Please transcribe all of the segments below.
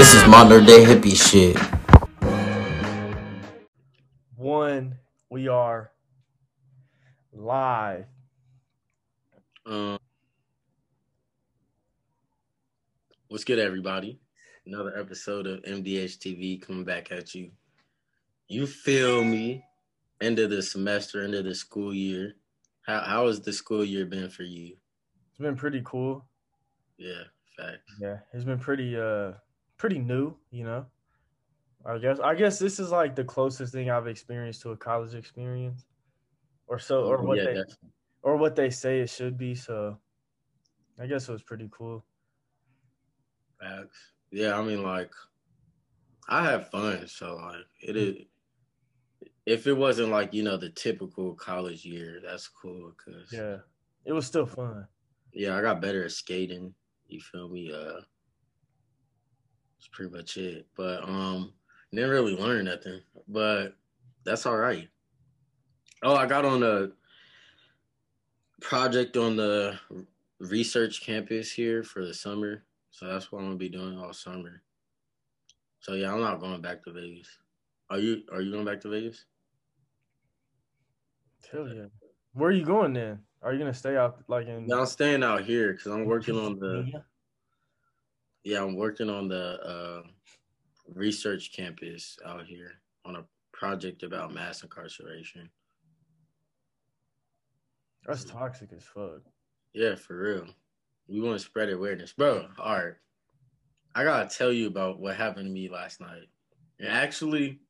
This is modern day hippie shit. One, we are live. Um, what's good, everybody? Another episode of MDH TV coming back at you. You feel me? End of the semester, end of the school year. How how has the school year been for you? It's been pretty cool. Yeah, facts. Yeah, it's been pretty uh pretty new, you know. I guess I guess this is like the closest thing I've experienced to a college experience. Or so or what yeah, they definitely. or what they say it should be, so I guess it was pretty cool. Facts. Yeah, I mean, like, I have fun, so like, it is. If it wasn't like you know the typical college year, that's cool. Cause Yeah. It was still fun. yeah, I got better at skating. You feel me? Uh, that's pretty much it. But um, didn't really learn nothing. But that's all right. Oh, I got on a project on the research campus here for the summer, so that's what I'm gonna be doing all summer. So yeah, I'm not going back to Vegas. Are you? Are you going back to Vegas? Hell yeah. Where are you going then? Are you gonna stay out like in No, I'm staying out here because I'm working on the. Yeah, I'm working on the uh, research campus out here on a project about mass incarceration. That's toxic as fuck. Yeah, for real. We want to spread awareness, bro. All right, I gotta tell you about what happened to me last night. And actually,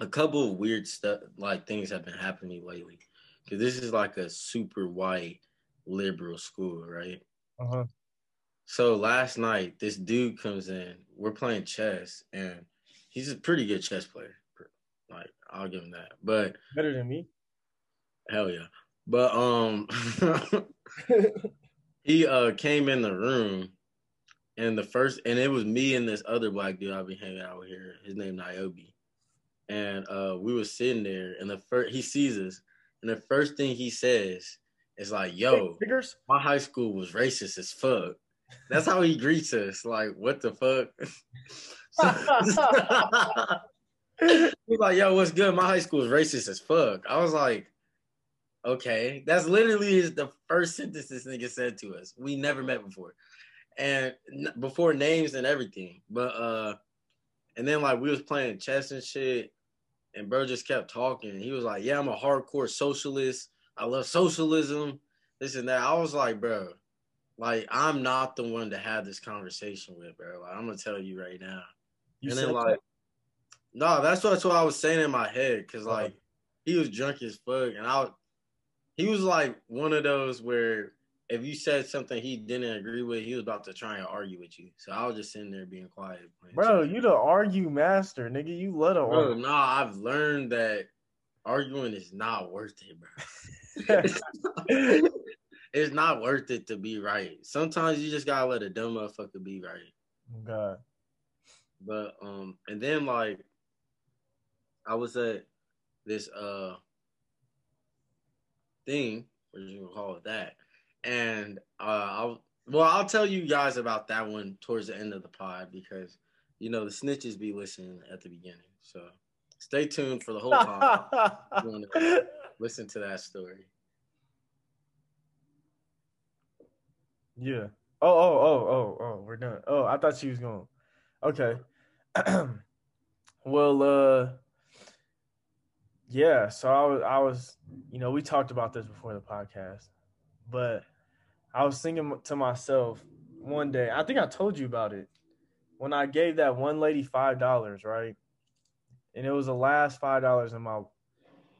a couple of weird stuff, like things, have been happening to me lately. Because this is like a super white liberal school, right? Uh-huh. So last night, this dude comes in. We're playing chess, and he's a pretty good chess player. Like I'll give him that. But Better than me. hell yeah. But um, he uh came in the room, and the first, and it was me and this other black dude I've been hanging out with here. His name Niobe, and uh we were sitting there, and the first he sees us, and the first thing he says is like, "Yo, my high school was racist as fuck." That's how he greets us. Like, what the fuck? He's like, yo, what's good? My high school is racist as fuck. I was like, okay. That's literally the first sentence this nigga said to us. We never met before. And before names and everything. But uh and then like we was playing chess and shit, and bro just kept talking. He was like, Yeah, I'm a hardcore socialist. I love socialism, this and that. I was like, bro, like I'm not the one to have this conversation with, bro. Like I'm gonna tell you right now. You and said then like, no, that's what, that's what I was saying in my head, cause uh-huh. like he was drunk as fuck, and I, he was like one of those where if you said something he didn't agree with, he was about to try and argue with you. So I was just sitting there being quiet. Bro, you the argue master, nigga. You let a bro, nah, I've learned that arguing is not worth it, bro. it's not worth it to be right. Sometimes you just gotta let a dumb motherfucker be right. God. But um, and then like, I was at this uh thing, what you gonna call it that, and uh, I'll well, I'll tell you guys about that one towards the end of the pod because you know the snitches be listening at the beginning, so stay tuned for the whole pod. Listen to that story. Yeah. Oh, oh, oh, oh, oh, we're done. Oh, I thought she was going. Okay. well, uh yeah, so I was I was you know, we talked about this before the podcast, but I was thinking to myself one day, I think I told you about it. When I gave that one lady five dollars, right? and it was the last five dollars in my.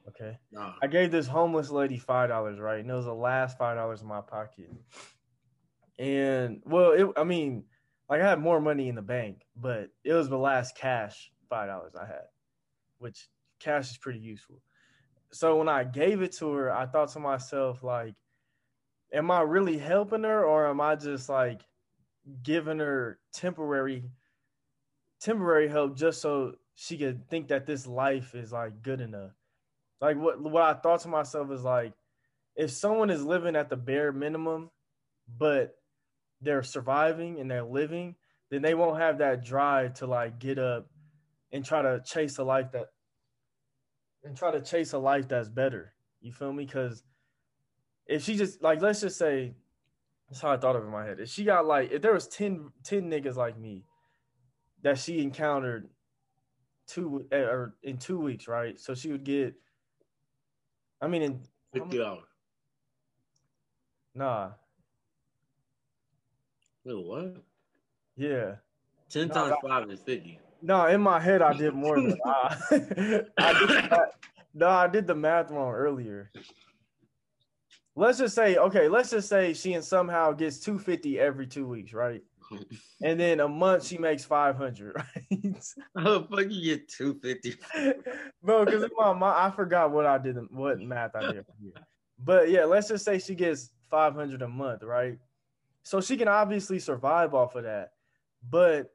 Okay, Nah. I gave this homeless lady five dollars, right, and it was the last five dollars in my pocket. And well, it, I mean, like I had more money in the bank, but it was the last cash five dollars I had, which cash is pretty useful. So when I gave it to her, I thought to myself, like, am I really helping her or am I just like giving her temporary temporary help just so she could think that this life is like good enough? Like what what I thought to myself is like if someone is living at the bare minimum but they're surviving and they're living, then they won't have that drive to like get up and try to chase a life that and try to chase a life that's better. You feel me? Because if she just like let's just say that's how I thought of it in my head. If she got like if there was 10, 10 niggas like me that she encountered two or in two weeks, right? So she would get I mean in Fifty dollars. nah, Wait, what? yeah. Ten No, times five is fifty. No, in my head I did more than I, I did the math, No, I did the math wrong earlier. Let's just say, okay, let's just say she and somehow gets 250 every two weeks, right? And then a month she makes 500, right? How the fuck you get two fifty? Bro, because in my mind, I forgot what I did, what math I did. But yeah, let's just say she gets 500 a month, right? So she can obviously survive off of that. But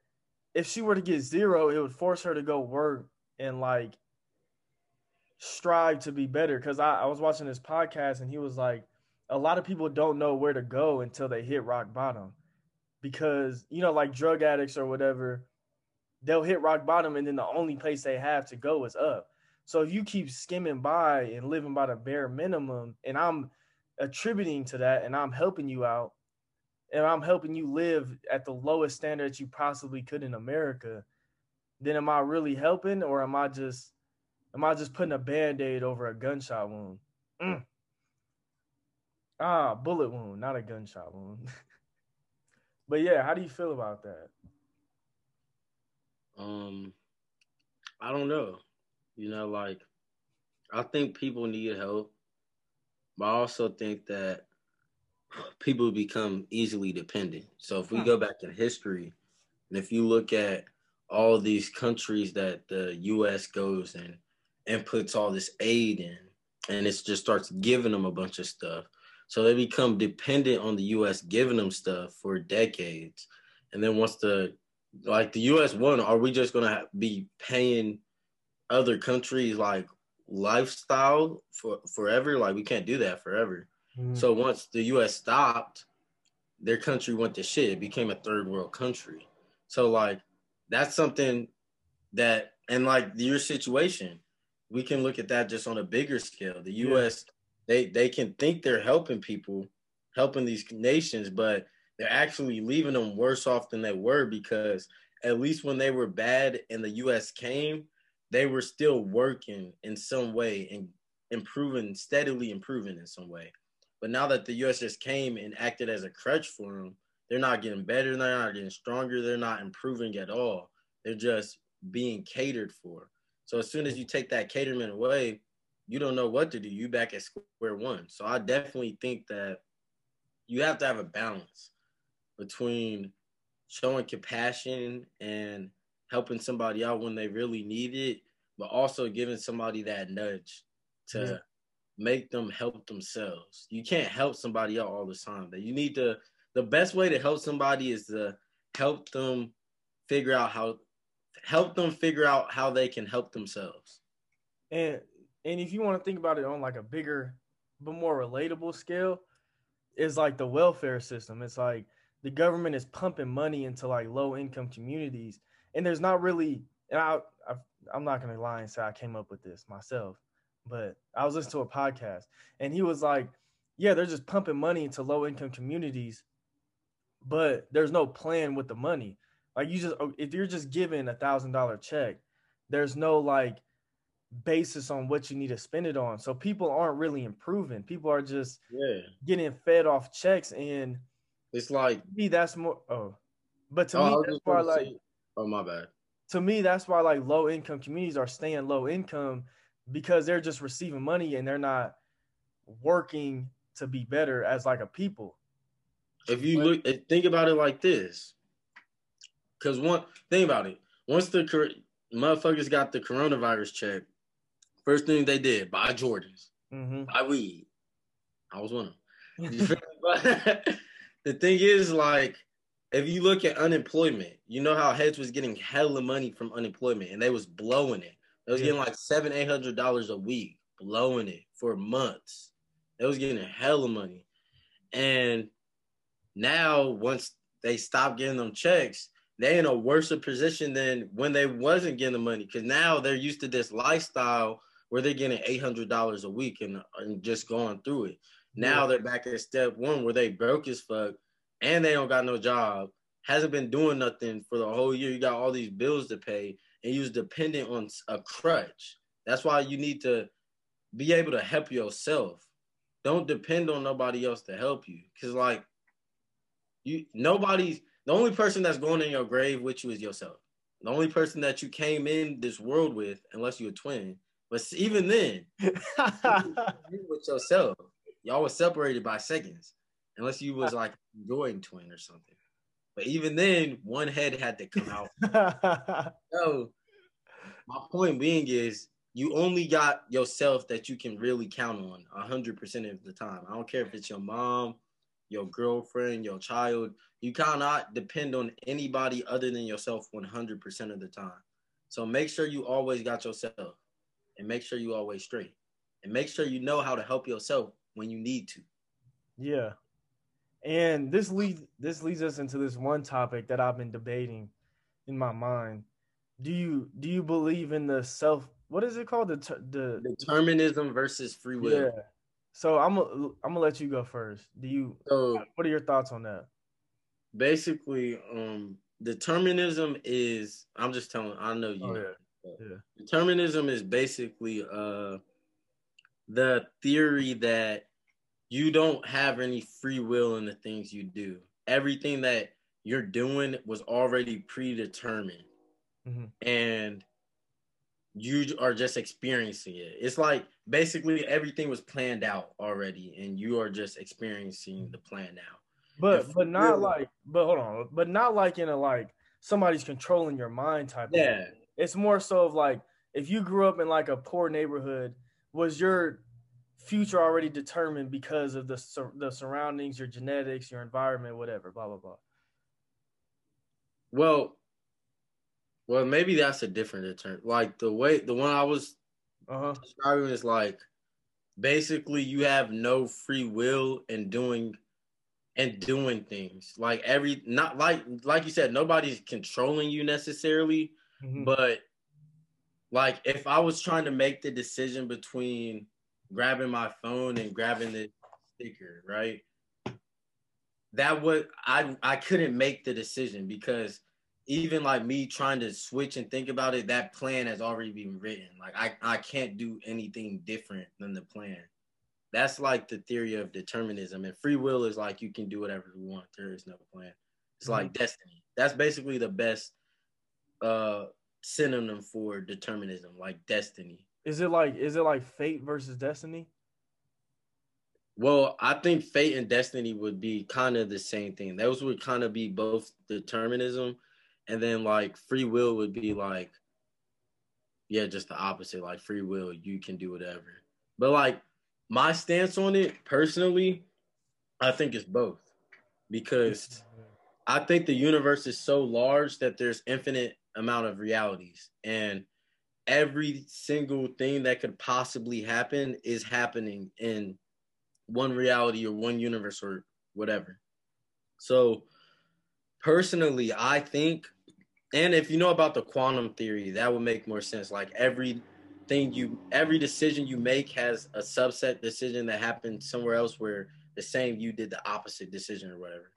if she were to get zero, it would force her to go work and like strive to be better. Because I, I was watching this podcast and he was like, a lot of people don't know where to go until they hit rock bottom. Because, you know, like drug addicts or whatever, they'll hit rock bottom and then the only place they have to go is up. So if you keep skimming by and living by the bare minimum, and I'm attributing to that and I'm helping you out, and I'm helping you live at the lowest standard you possibly could in America, then am I really helping or am I just am I just putting a band-aid over a gunshot wound? Mm. Ah, bullet wound, not a gunshot wound. but yeah, how do you feel about that? Um, I don't know. You know, like I think people need help, but I also think that people become easily dependent. So if we go back in history, and if you look at all these countries that the U.S. goes and and puts all this aid in, and it just starts giving them a bunch of stuff, so they become dependent on the U.S. giving them stuff for decades, and then once the like the U.S. won, are we just gonna be paying other countries like lifestyle for forever? Like we can't do that forever. Mm. So once the U.S. stopped, their country went to shit. It became a third world country. So like that's something that and like your situation, we can look at that just on a bigger scale. The U.S. they they can think they're helping people, helping these nations, but they're actually leaving them worse off than they were because at least when they were bad and the U.S. came, they were still working in some way and improving, steadily improving in some way. But now that the U.S. just came and acted as a crutch for them, they're not getting better. They're not getting stronger. They're not improving at all. They're just being catered for. So as soon as you take that caterment away, you don't know what to do. You back at square one. So I definitely think that you have to have a balance between showing compassion and helping somebody out when they really need it, but also giving somebody that nudge to Yeah. Make them help themselves. You can't help somebody out all the time. That you need to the best way to help somebody is to help them figure out how help them figure out how they can help themselves. And and if you want to think about it on like a bigger but more relatable scale, is like the welfare system. It's like the government is pumping money into like low income communities, and there's not really. And I, I I'm not gonna lie and say I came up with this myself, but I was listening to a podcast, and he was like, "Yeah, they're just pumping money into low income communities, but there's no plan with the money. Like you just if you're just given a thousand dollar check, there's no like basis on what you need to spend it on. So people aren't really improving. People are just Yeah. getting fed off checks and It's like me that's more oh but to Oh, me that's just like say- oh my bad. to me, that's why like low income communities are staying low income because they're just receiving money and they're not working to be better as like a people. If you look, think about it like this, because one think about it. Once the motherfuckers got the coronavirus check, first thing they did buy Jordans, Mm-hmm. buy weed. I was one of them. You feel me? But the thing is, like, if you look at unemployment, you know how Heads was getting hella money from unemployment, and they was blowing it. They was getting like seven, eight hundred dollars a week, blowing it for months. They was getting a hell of money, and now once they stop getting them checks, they in a worse position than when they wasn't getting the money because now they're used to this lifestyle where they're getting eight hundred dollars a week and, and just going through it. Now Yeah. they're back at step one where they broke as fuck and they don't got no job, hasn't been doing nothing for the whole year. You got all these bills to pay and you was dependent on a crutch. That's why you need to be able to help yourself. Don't depend on nobody else to help you. Cause like you nobody's the only person that's going in your grave with you is yourself. The only person that you came in this world with, unless you're a twin. But even then, you with yourself. Y'all was separated by seconds, unless you was like joint twin or something. But even then, one head had to come out. So my point being is you only got yourself that you can really count on hundred percent of the time. I don't care if it's your mom, your girlfriend, your child. You cannot depend on anybody other than yourself one hundred percent of the time. So make sure you always got yourself, and make sure you always straight, and make sure you know how to help yourself when you need to. Yeah. And this leads this leads us into this one topic that I've been debating in my mind. Do you do you believe in the self what is it called the the Determinism versus free will. yeah. So I'm I'm gonna let you go first. Do you So what are your thoughts on that? basically, um, determinism is. I'm just telling. I know you. Oh, yeah. Yeah. Determinism is basically uh the theory that you don't have any free will in the things you do. Everything that you're doing was already predetermined, Mhm. and you are just experiencing it. It's like basically everything was planned out already, and you are just experiencing the plan now. But but not like but hold on, but not like in a like somebody's controlling your mind type of Yeah. it's more so of like if you grew up in like a poor neighborhood, was your future already determined because of the sur- the surroundings, your genetics, your environment, whatever, blah blah blah. Well, well, maybe that's a different term. Like the way the one I was Uh huh. describing is like basically you have no free will in doing and doing things. Like every not like like you said, nobody's controlling you necessarily, Mhm. but like if I was trying to make the decision between grabbing my phone and grabbing the sticker, right? That would I I couldn't make the decision because even like me trying to switch and think about it, that plan has already been written. Like I, I can't do anything different than the plan. That's like the theory of determinism. And free will is like you can do whatever you want. There is no plan. It's like destiny. That's basically the best uh synonym for determinism, like destiny. Is it like is it like fate versus destiny? Well, I think fate and destiny would be kind of the same thing. Those would kind of be both determinism, and then like free will would be like, yeah, just the opposite. Like free will, you can do whatever. But like my stance on it personally, I think it's both because I think the universe is so large that there's infinite amount of realities and every single thing that could possibly happen is happening in one reality or one universe or whatever. So personally, I think and if you know about the quantum theory, that would make more sense. Like every thing you every decision you make has a subset decision that happened somewhere else where the same you did the opposite decision or whatever.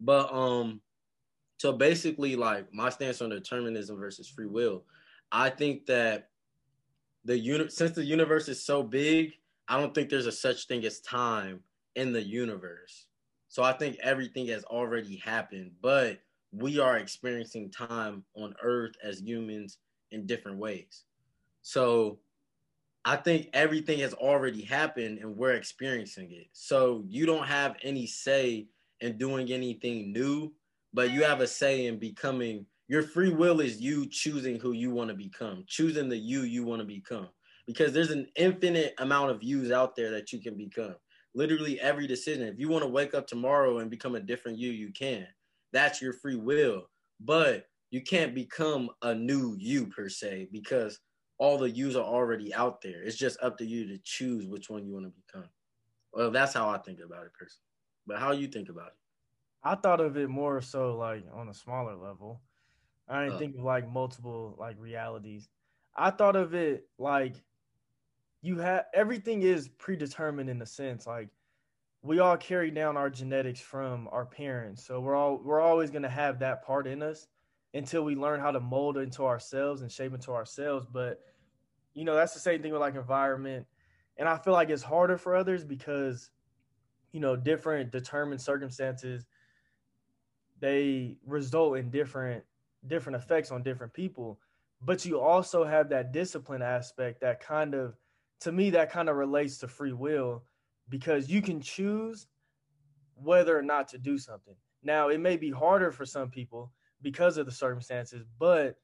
But um so basically like my stance on determinism versus free will, I think that the uni- since the universe is so big, I don't think there's a such thing as time in the universe. So I think everything has already happened, but we are experiencing time on earth as humans in different ways. So I think everything has already happened and we're experiencing it. So you don't have any say in doing anything new, but you have a say in becoming your free will is you choosing who you want to become, choosing the you you want to become. Because there's an infinite amount of yous out there that you can become. Literally every decision. If you want to wake up tomorrow and become a different you, you can. That's your free will. But you can't become a new you per se because all the yous are already out there. It's just up to you to choose which one you want to become. Well, that's how I think about it personally. But how you think about it? I thought of it more so like on a smaller level. I didn't Uh. think of like multiple like realities. I thought of it like you have everything is predetermined in a sense. Like we all carry down our genetics from our parents, so we're all we're always gonna have that part in us until we learn how to mold into ourselves and shape into ourselves. But you know that's the same thing with like environment, and I feel like it's harder for others because you know different determined circumstances they result in different different effects on different people but you also have that discipline aspect that kind of to me that kind of relates to free will because you can choose whether or not to do something. Now it may be harder for some people because of the circumstances but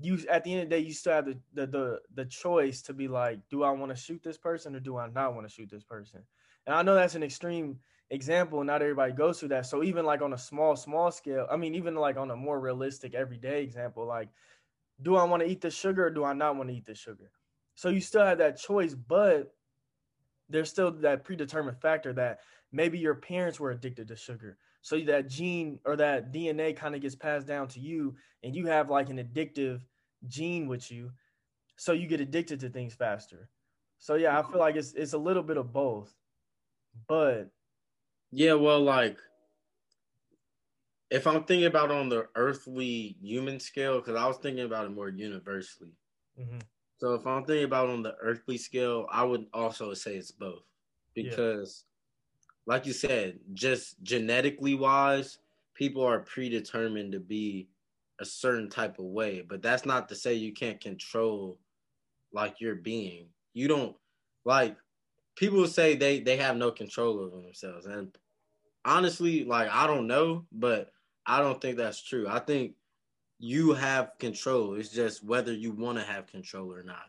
you at the end of the day you still have the the the, the choice to be like do i want to shoot this person or do i not want to shoot this person? And i know that's an extreme example not everybody goes through that. So even like on a small small scale i mean even like on a more realistic everyday example like do i want to eat the sugar or do i not want to eat the sugar? So you still have that choice but there's still that predetermined factor that maybe your parents were addicted to sugar. So that gene or that dna kind of gets passed down to you and you have like an addictive gene with you. So you get addicted to things faster. So yeah i feel like it's it's a little bit of both. But Yeah, well, like if I'm thinking about on the earthly human scale, because I was thinking about it more universally. mhm. So if I'm thinking about on the earthly scale, I would also say it's both. Yeah. Because like you said, just genetically wise, people are predetermined to be a certain type of way. But that's not to say you can't control like your being. You don't like people say they they have no control over themselves. And honestly, like I don't know, but I don't think that's true. I think you have control. It's just whether you want to have control or not.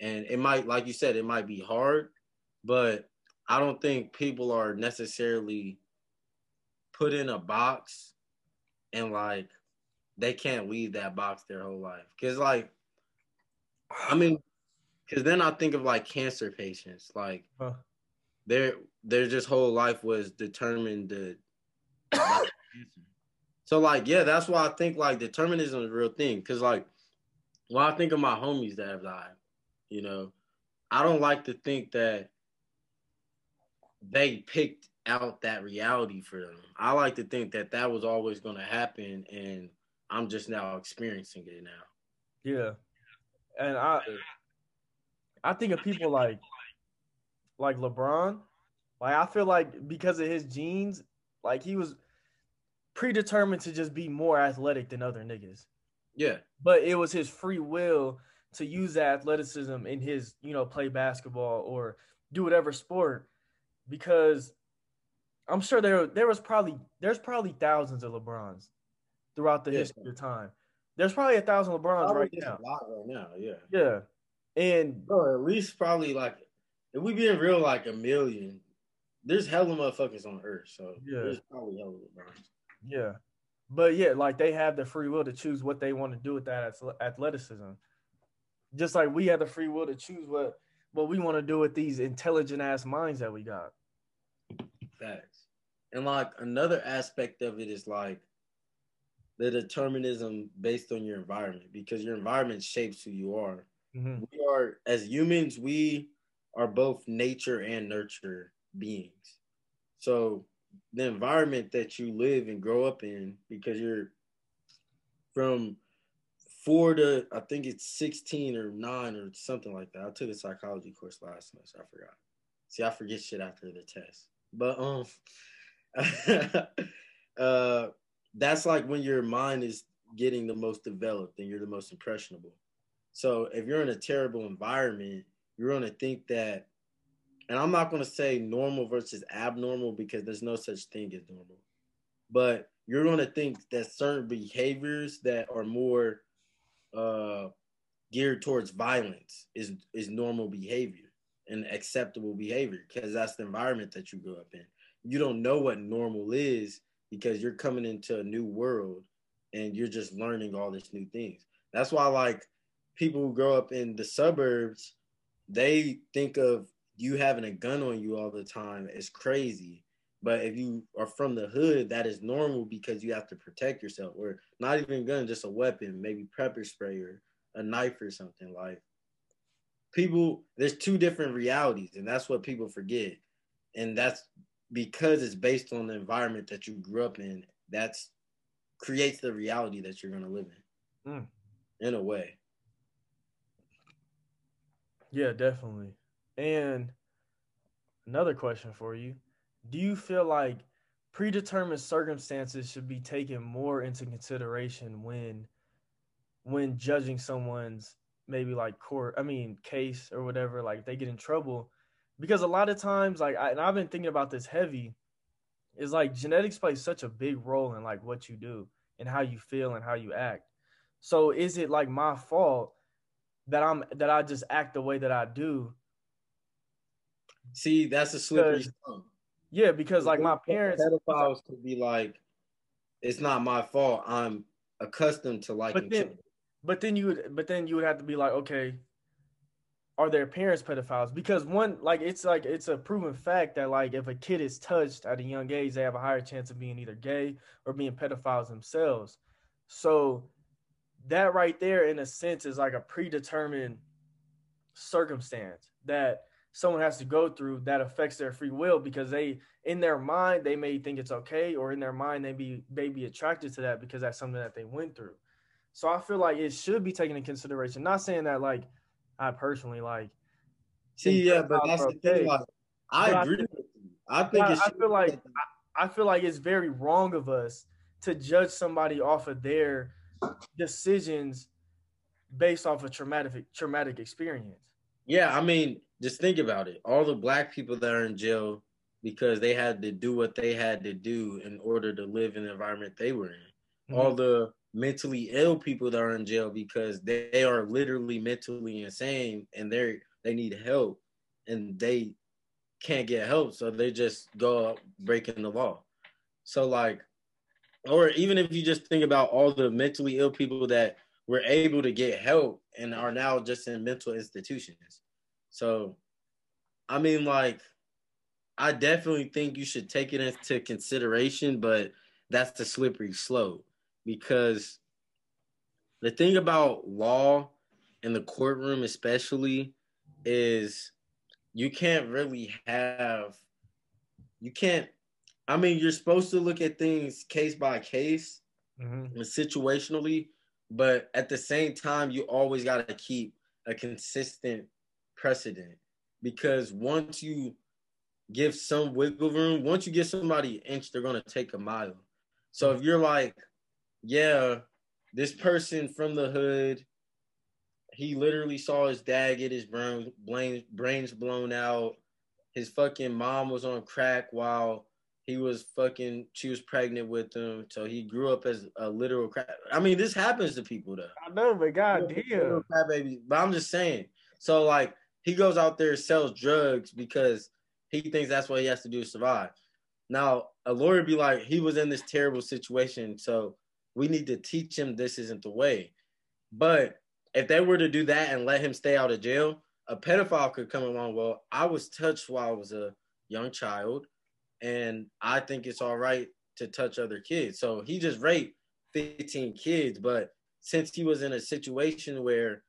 And it might, like you said, it might be hard, but I don't think people are necessarily put in a box and like they can't leave that box their whole life. Cause like, I mean, cause then I think of like cancer patients, like Huh. their their just whole life was determined to. so like, yeah, that's why I think like determinism is a real thing. Cause like, when I think of my homies that have died, you know, I don't like to think that they picked out that reality for them. I like to think that that was always going to happen, and I'm just now experiencing it now. Yeah, and I I think of people like like LeBron. Like I feel like because of his genes, like he was predetermined to just be more athletic than other niggas. Yeah, But it was his free will to use that athleticism in his, you know, play basketball or do whatever sport because I'm sure there there was probably there's probably thousands of LeBrons throughout the Yeah. history of time. There's probably a thousand LeBrons Probably right now. a lot right now. Yeah, Yeah. And bro, at least probably like if we being real, like a million. There's hella motherfuckers on Earth, so Yeah. there's probably hella LeBrons. yeah. But yeah, like they have the free will to choose what they want to do with that athleticism. Just like we have the free will to choose what what we want to do with these intelligent ass minds that we got. Facts. And like another aspect of it is like the determinism based on your environment because your environment shapes who you are. Mhm. We are as humans, we are both nature and nurture beings. So the environment that you live and grow up in, because you're from four to I think it's 16 or nine or something like that. I took a psychology course last semester. I forgot. See, I forget shit after the test. But um uh that's like when your mind is getting the most developed and you're the most impressionable. So if you're in a terrible environment, you're going to think that, and I'm not going to say normal versus abnormal because there's no such thing as normal, but you're going to think that certain behaviors that are more uh, geared towards violence is is normal behavior and acceptable behavior because that's the environment that you grew up in. You don't know what normal is because you're coming into a new world and you're just learning all these new things. That's why like people who grow up in the suburbs, they think of you having a gun on you all the time as crazy. But if you are from the hood, that is normal because you have to protect yourself, or not even a gun, just a weapon, maybe pepper spray or a knife or something. Like people, there's two different realities, and that's what people forget. And that's because it's based on the environment that you grew up in. That's creates the reality that you're gonna live in, Mm. in a way. Yeah, definitely. And another question for you. Do you feel like predetermined circumstances should be taken more into consideration when when judging someone's maybe like court, I mean, case or whatever, like they get in trouble? Because a lot of times like I, and I've been thinking about this heavy is like genetics plays such a big role in like what you do and how you feel and how you act. So is it like my fault that I'm that I just act the way that I do. See, that's a slippery slope. Yeah, because like my parents, pedophiles could be like, it's not my fault. I'm accustomed to liking but then, children. but then you would, but then you would have to be like, okay, are their parents pedophiles? Because one, like, it's like it's a proven fact that like if a kid is touched at a young age, they have a higher chance of being either gay or being pedophiles themselves. So that right there, in a sense, is like a predetermined circumstance that someone has to go through that affects their free will because they in their mind they may think it's okay or in their mind they be may be attracted to that because that's something that they went through so i feel like it should be taken into consideration not saying that like i personally like See, yeah, but that's are the thing. okay. Like, I But agree think- with you. I think I- I feel like- taken- I feel like it's very wrong of us to judge somebody off of their decisions based off a traumatic traumatic experience. Yeah, I mean, just think about it. All the black people that are in jail because they had to do what they had to do in order to live in the environment they were in. Mm-hmm. All the mentally ill people that are in jail because they, they are literally mentally insane and they they need help and they can't get help, so they just go out breaking the law. So like, or even if you just think about all the mentally ill people that were able to get help and are now just in mental institutions. So, I mean, like, I definitely think you should take it into consideration, but that's the slippery slope because the thing about law in the courtroom, especially, is you can't really have, you can't, I mean, you're supposed to look at things case by case Mhm. situationally, but at the same time, you always got to keep a consistent precedent because once you give some wiggle room, once you give somebody an inch, they're going to take a mile. So if you're like, yeah, this person from the hood, he literally saw his dad get his brain, brains blown out. His fucking mom was on crack while he was fucking she was pregnant with him so he grew up as a literal crap i mean this happens to people though. I know, but god damn. crap baby but i'm just saying. So like he goes out there and sells drugs because he thinks that's what he has to do to survive. Now a lawyer be like he was in this terrible situation so we need to teach him this isn't the way. But if they were to do that and let him stay out of jail a pedophile could come along. Well i was touched while i was a young child and I think it's all right to touch other kids. So he just raped 15 kids, but since he was in a situation where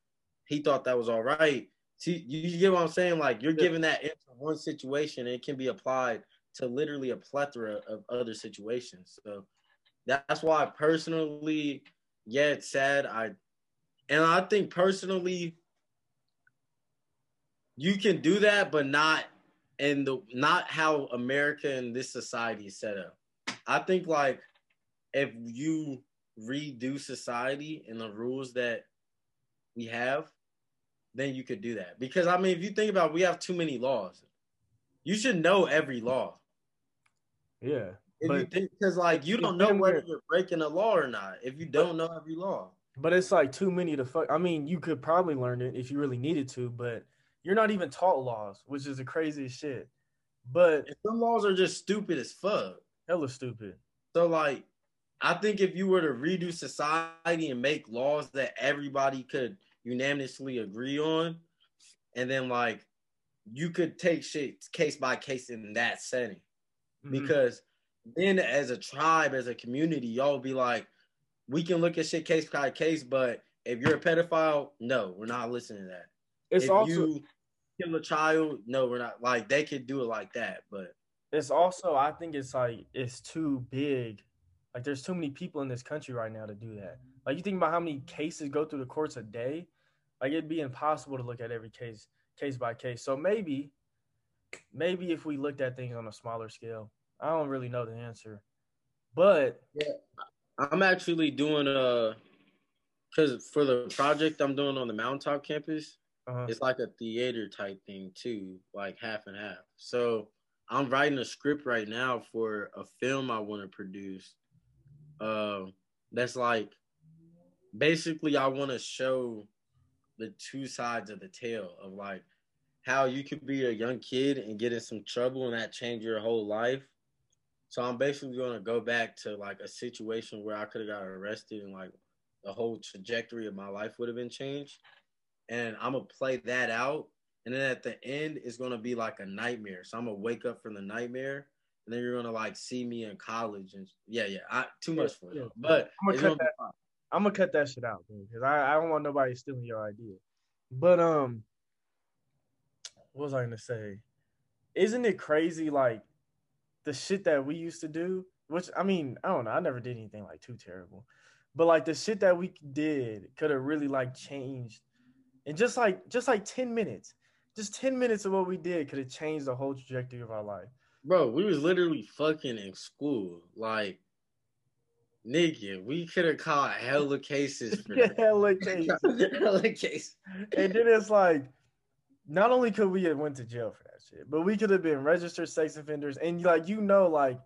he thought that was all right, see, you, get what I'm saying? Like you're giving that into one situation, and it can be applied to literally a plethora of other situations. So that's why I personally, yeah, it's sad. I and I think personally, you can do that, but not and the not how America and this society is set up. I think like if you redo society and the rules that we have, then you could do that. Because I mean, if you think about, it, we have too many laws. You should know every law. Yeah. If But- you think, because like you don't know whether you're breaking a law or not. If you don't know every law, But it's like too many to fuck. I mean, you could probably learn it if you really needed to, but you're not even taught laws, which is the craziest shit. But and some laws are just stupid as fuck. hella stupid. So like, I think if you were to redo society and make laws that everybody could unanimously agree on, and then like you could take shit case by case in that setting, Mhm. because then as a tribe, as a community, y'all be like, we can look at shit case by case, but if you're a pedophile, no, we're not listening to that. it's if also you kill a child, no, we're not. Like they could do it like that, but it's also I think it's like it's too big. Like there's too many people in this country right now to do that. Like you think about how many cases go through the courts a day, like it'd be impossible to look at every case case by case. So maybe maybe if we looked at things on a smaller scale. I don't really know the answer. But I'm actually doing uh, a because for the project I'm doing on the mountaintop campus, uh, it's like a theater type thing too, like half and half. So I'm writing a script right now for a film I want to produce. Um, that's like basically I want to show the two sides of the tale of like how you could be a young kid and get in some trouble and that change your whole life. So I'm basically gonna go back to like a situation where I could have got arrested and like the whole trajectory of my life would have been changed. And I'm gonna play that out. And then at the end, it's gonna be like a nightmare. So I'm gonna wake up from the nightmare, and then you're gonna like see me in college. And yeah, yeah, I, too much for Yeah, it. But I'm gonna that. I'm gonna cut that shit out, because I, I don't want nobody stealing your idea. But um, what was I gonna say? Isn't it crazy like the shit that we used to do? Which I mean, I don't know. I never did anything like too terrible, but like the shit that we did could have really like changed, and just like just like ten minutes, just ten minutes of what we did could have changed the whole trajectory of our life. Bro, we was literally fucking in school. Like, nigga, we could have caught hella cases for. Hella case. hella case. and then it's like, not only could we have went to jail for that shit, but we could have been registered sex offenders. And like you know, like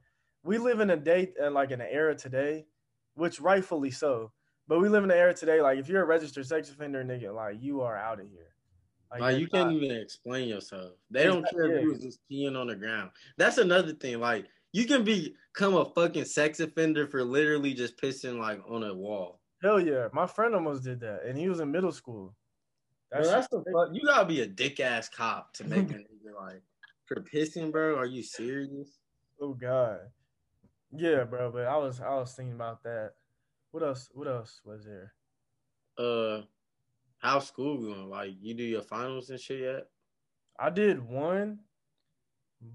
we live in a date and uh, like in an era today, which rightfully so. But we live in an era today, like if you're a registered sex offender, nigga, like you are out of here. Like, there's you can't not- even explain yourself. They don't care if you was just peeing on the ground. That's another thing. Like you can become a fucking sex offender for literally just pissing like on a wall. Hell yeah, my friend almost did that, and he was in middle school. Bro, that's the fuck. You gotta be a dick ass cop to make a nigga like for pissing, bro. Are you serious? Oh god. Yeah, bro, but I was I was thinking about that. What else what else was there? Uh, how's school going? Like you do your finals and shit yet? I did one,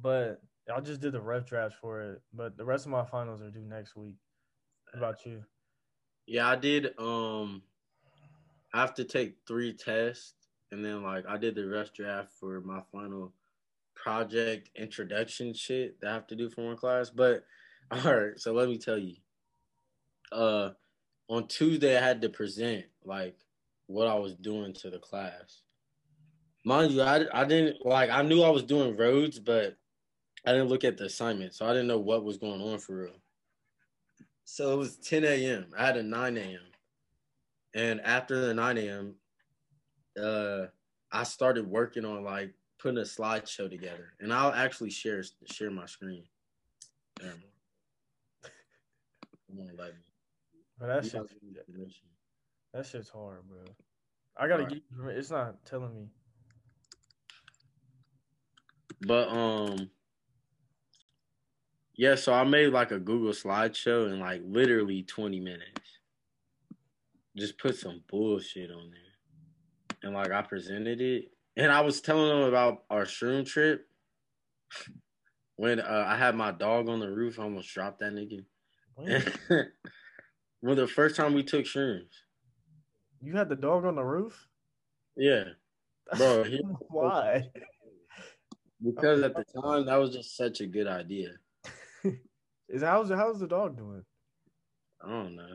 but I just did the rough draft for it. But the rest of my finals are due next week. What about you? Yeah, I did. Um, I have to take three tests, and then like I did the rough draft for my final project introduction shit that I have to do for one class. But all right, so let me tell you. Uh, on Tuesday I had to present like what I was doing to the class. Mind you, I I didn't like I knew I was doing roads, but I didn't look at the assignment, so I didn't know what was going on for real. So it was 10 a.m. I had a 9 a.m. And after the 9 a.m., uh, I started working on like putting a slideshow together. And I'll actually share share my screen. There. Come on, let me. But that shit, gotta give me permission. that shit's hard, bro. I gotta Alright. get. It's not telling me. But um yeah, so I made like a Google slideshow in like literally 20 minutes. Just put some bullshit on there. And like I presented it. And I was telling them about our shroom trip. When uh, I had my dog on the roof, I almost dropped that nigga. Well, the first time we took shrooms. You had the dog on the roof? Yeah. Bro, he- Why? Because at the time that was just such a good idea. Is how's how's the dog doing? I don't know.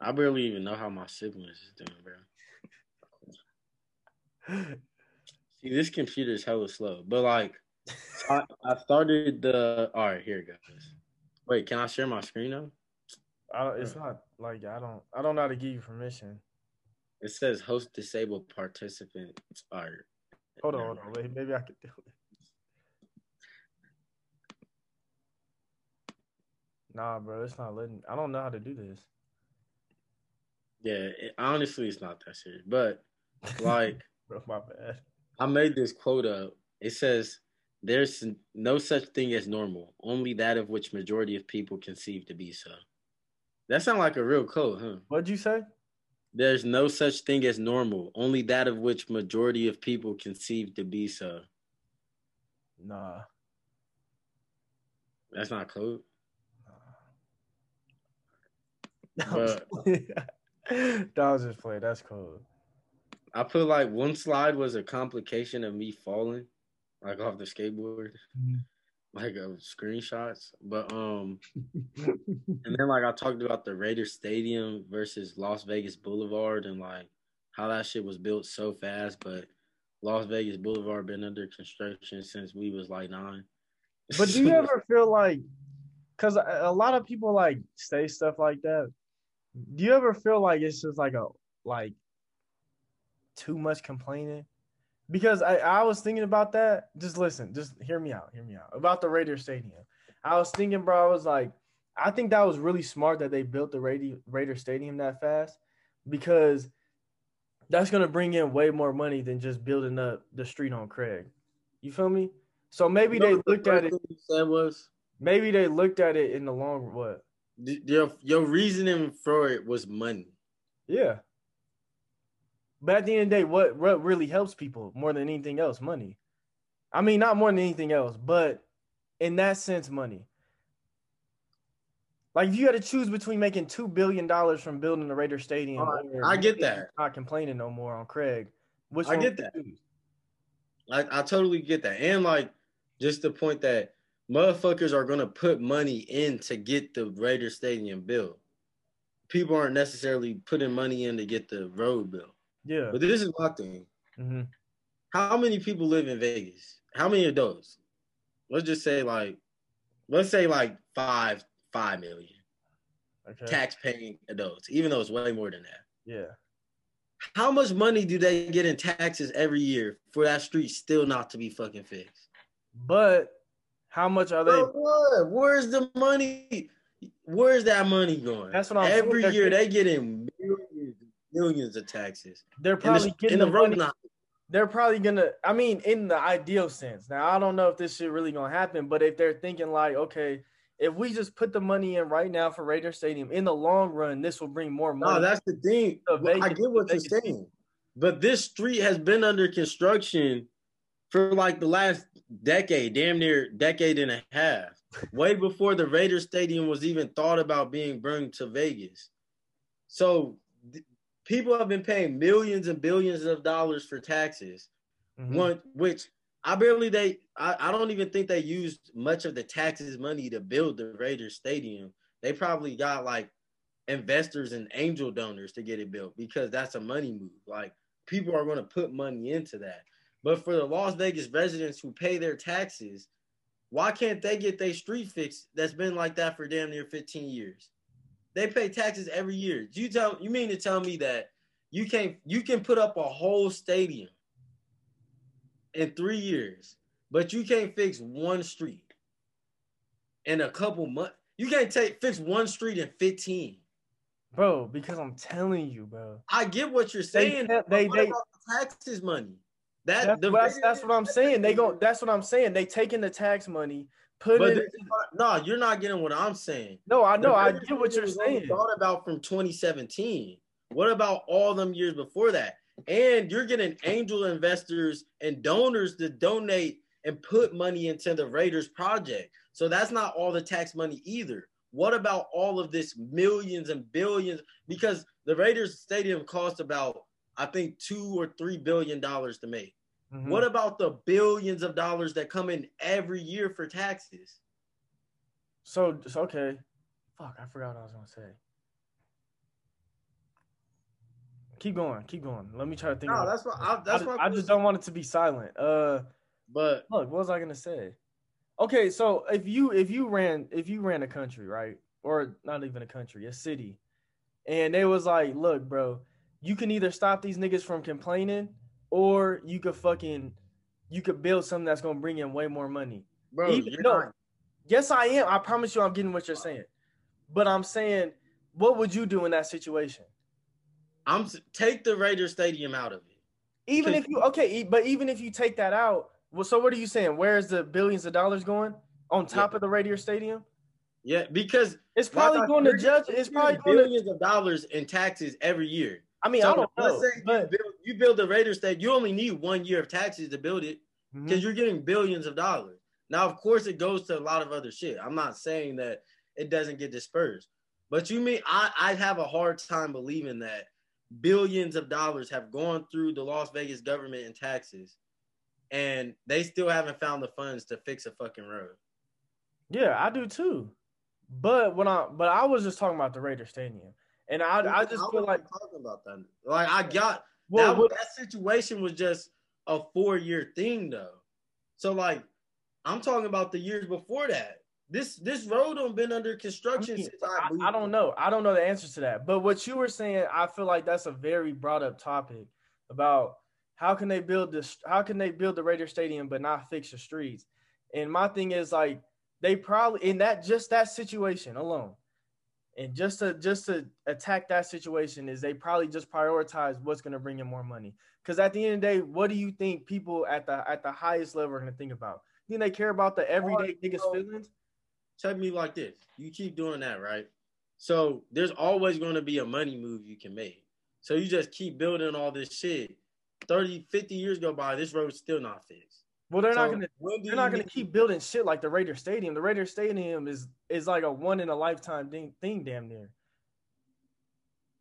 I barely even know how my siblings is doing, bro. See, this computer is hella slow, but like, I, I started the. All right, here it goes. Wait, can I share my screen now? I don't, it's not like I don't I don't know how to give you permission. It says host disabled participant. Right. Hold on, hold on. Wait, maybe I could do it. Nah, bro, it's not letting. I don't know how to do this. Yeah, it, honestly, it's not that serious, but like. Bro, my bad. I made this quote up. It says, "There's no such thing as normal, only that of which majority of people conceive to be so." That sounds like a real quote, huh? What'd you say? There's no such thing as normal, only that of which majority of people conceive to be so. Nah. That's not code. That was, that was just play. That's cool. I put like one slide was a complication of me falling, like off the skateboard, mm-hmm. Like of screenshots. But um, and then like I talked about the Raiders Stadium versus Las Vegas Boulevard and like how that shit was built so fast, but Las Vegas Boulevard been under construction since we was like nine. But do you ever feel like, because a lot of people like say stuff like that. Do you ever feel like it's just like a like too much complaining? Because I, I was thinking about that. Just listen, just hear me out, hear me out about the Raider Stadium. I was thinking, bro, I was like, I think that was really smart that they built the Raider, Raider Stadium that fast because that's gonna bring in way more money than just building up the street on Craig. You feel me? So maybe You know they what the looked at it. said was Maybe they looked at it in the long what? your your reasoning for it was money. Yeah. But at the end of the day, what what really helps people more than anything else? Money. I mean, not more than anything else, but in that sense, money. Like if you had to choose between making two billion dollars from building the Raider Stadium, I get that. Not complaining no more on Craig. Which I get that. I, I totally get that. And like just the point that motherfuckers are gonna put money in to get the Raider Stadium built. People aren't necessarily putting money in to get the road built. Yeah. But this is my thing. hmm How many people live in Vegas? How many adults? Let's just say like let's say like five, five million Okay. tax paying adults, even though it's way more than that. Yeah. How much money do they get in taxes every year for that street still not to be fucking fixed? But how much are they? What? Where's the money? Where's that money going? That's what I'm. Every year they get in millions, of taxes. They're probably the, getting the road money. not. they're probably gonna i mean in the ideal sense now i don't know if this shit really gonna happen but if they're thinking like okay if we just put the money in right now for raider stadium in the long run this will bring more money No, that's the thing. Well, I get what you're saying, but this street has been under construction for like the last decade, damn near decade and a half, way before the Raider Stadium was even thought about being brought to Vegas. So people have been paying millions and billions of dollars for taxes, Mhm. one which I barely they I, I don't even think they used much of the taxes money to build the Raiders stadium. They probably got like investors and angel donors to get it built because that's a money move. Like people are going to put money into that. But for the Las Vegas residents who pay their taxes, why can't they get their street fixed that's been like that for damn near 15 years? They pay taxes every year. You tell you mean to tell me that you can you can put up a whole stadium in 3 years, but you can't fix one street in a couple months. You can't take fix one street in 15. bro because i'm telling you bro I get what you're saying. they- they- about the taxes money? That that's, the that's, that's what i'm saying they go that's what i'm saying they taking the tax money put But it this is not- no, you're not getting what I'm saying. no i know i get what you're saying Thought about from 2017. What about all them years before that? And you're getting angel investors and donors to donate and put money into the Raiders project. So that's not all the tax money either. What about all of this millions and billions? Because the Raiders stadium cost about, I think, two or three billion dollars to make. Mhm. What about the billions of dollars that come in every year for taxes? so so, okay Fuck, I forgot what I was gonna say. Keep going, keep going. Let me try to think. No, that's what I, I, that's ju- what I just don't want it to be silent. Uh, But look, what was I gonna say? Okay, so if you if you ran if you ran a country, right, or not even a country, a city, and they was like, look, bro, you can either stop these niggas from complaining, or you could fucking you could build something that's gonna bring in way more money. bro, Even- no. not, Yes, I am. I promise you, I'm getting what you're saying. But I'm saying, what would you do in that situation? I'm take the Raider Stadium out of it. Even if you okay, but even if you take that out, well, so what are you saying? Where's the billions of dollars going on top Yeah. of the Radiator Stadium? Yeah, because It's probably going to judge. It's probably going to. billions of dollars in taxes every year. I mean, So I don't let's know, say you build, you build the Raider Stadium, you only need one year of taxes to build it because mm-hmm. you're getting billions of dollars. Now, of course, it goes to a lot of other shit. I'm not saying that it doesn't get dispersed, but you mean I I have a hard time believing that billions of dollars have gone through the Las Vegas government in taxes, and they still haven't found the funds to fix a fucking road. yeah, I do too. But when I but I was just talking about the Raider Stadium, and I I just feel like talking about that. Like I got well, that, that situation was just a four year thing though. So like I'm talking about the years before that. This this road don't been under I, construction mean, since I, I. I don't know. I don't know the answer to that. But what you were saying, I feel like that's a very brought up topic about how can they build this how can they build the Raider Stadium but not fix the streets? And my thing is like they probably in that just that situation alone. And just to just to attack that situation is they probably just prioritize what's going to bring in more money. Because at the end of the day, what do you think people at the at the highest level are going to think about? You think they care about the everyday niggas' so- feelings? Check me like this. You keep doing that, right? So there's always going to be a money move you can make. So you just keep building all this shit. 30, 50 years go by, this road's still not fixed. Well, they're not going to They're not going to keep building shit like the Raider Stadium. The Raider Stadium is is like a one in a lifetime thing, thing damn near.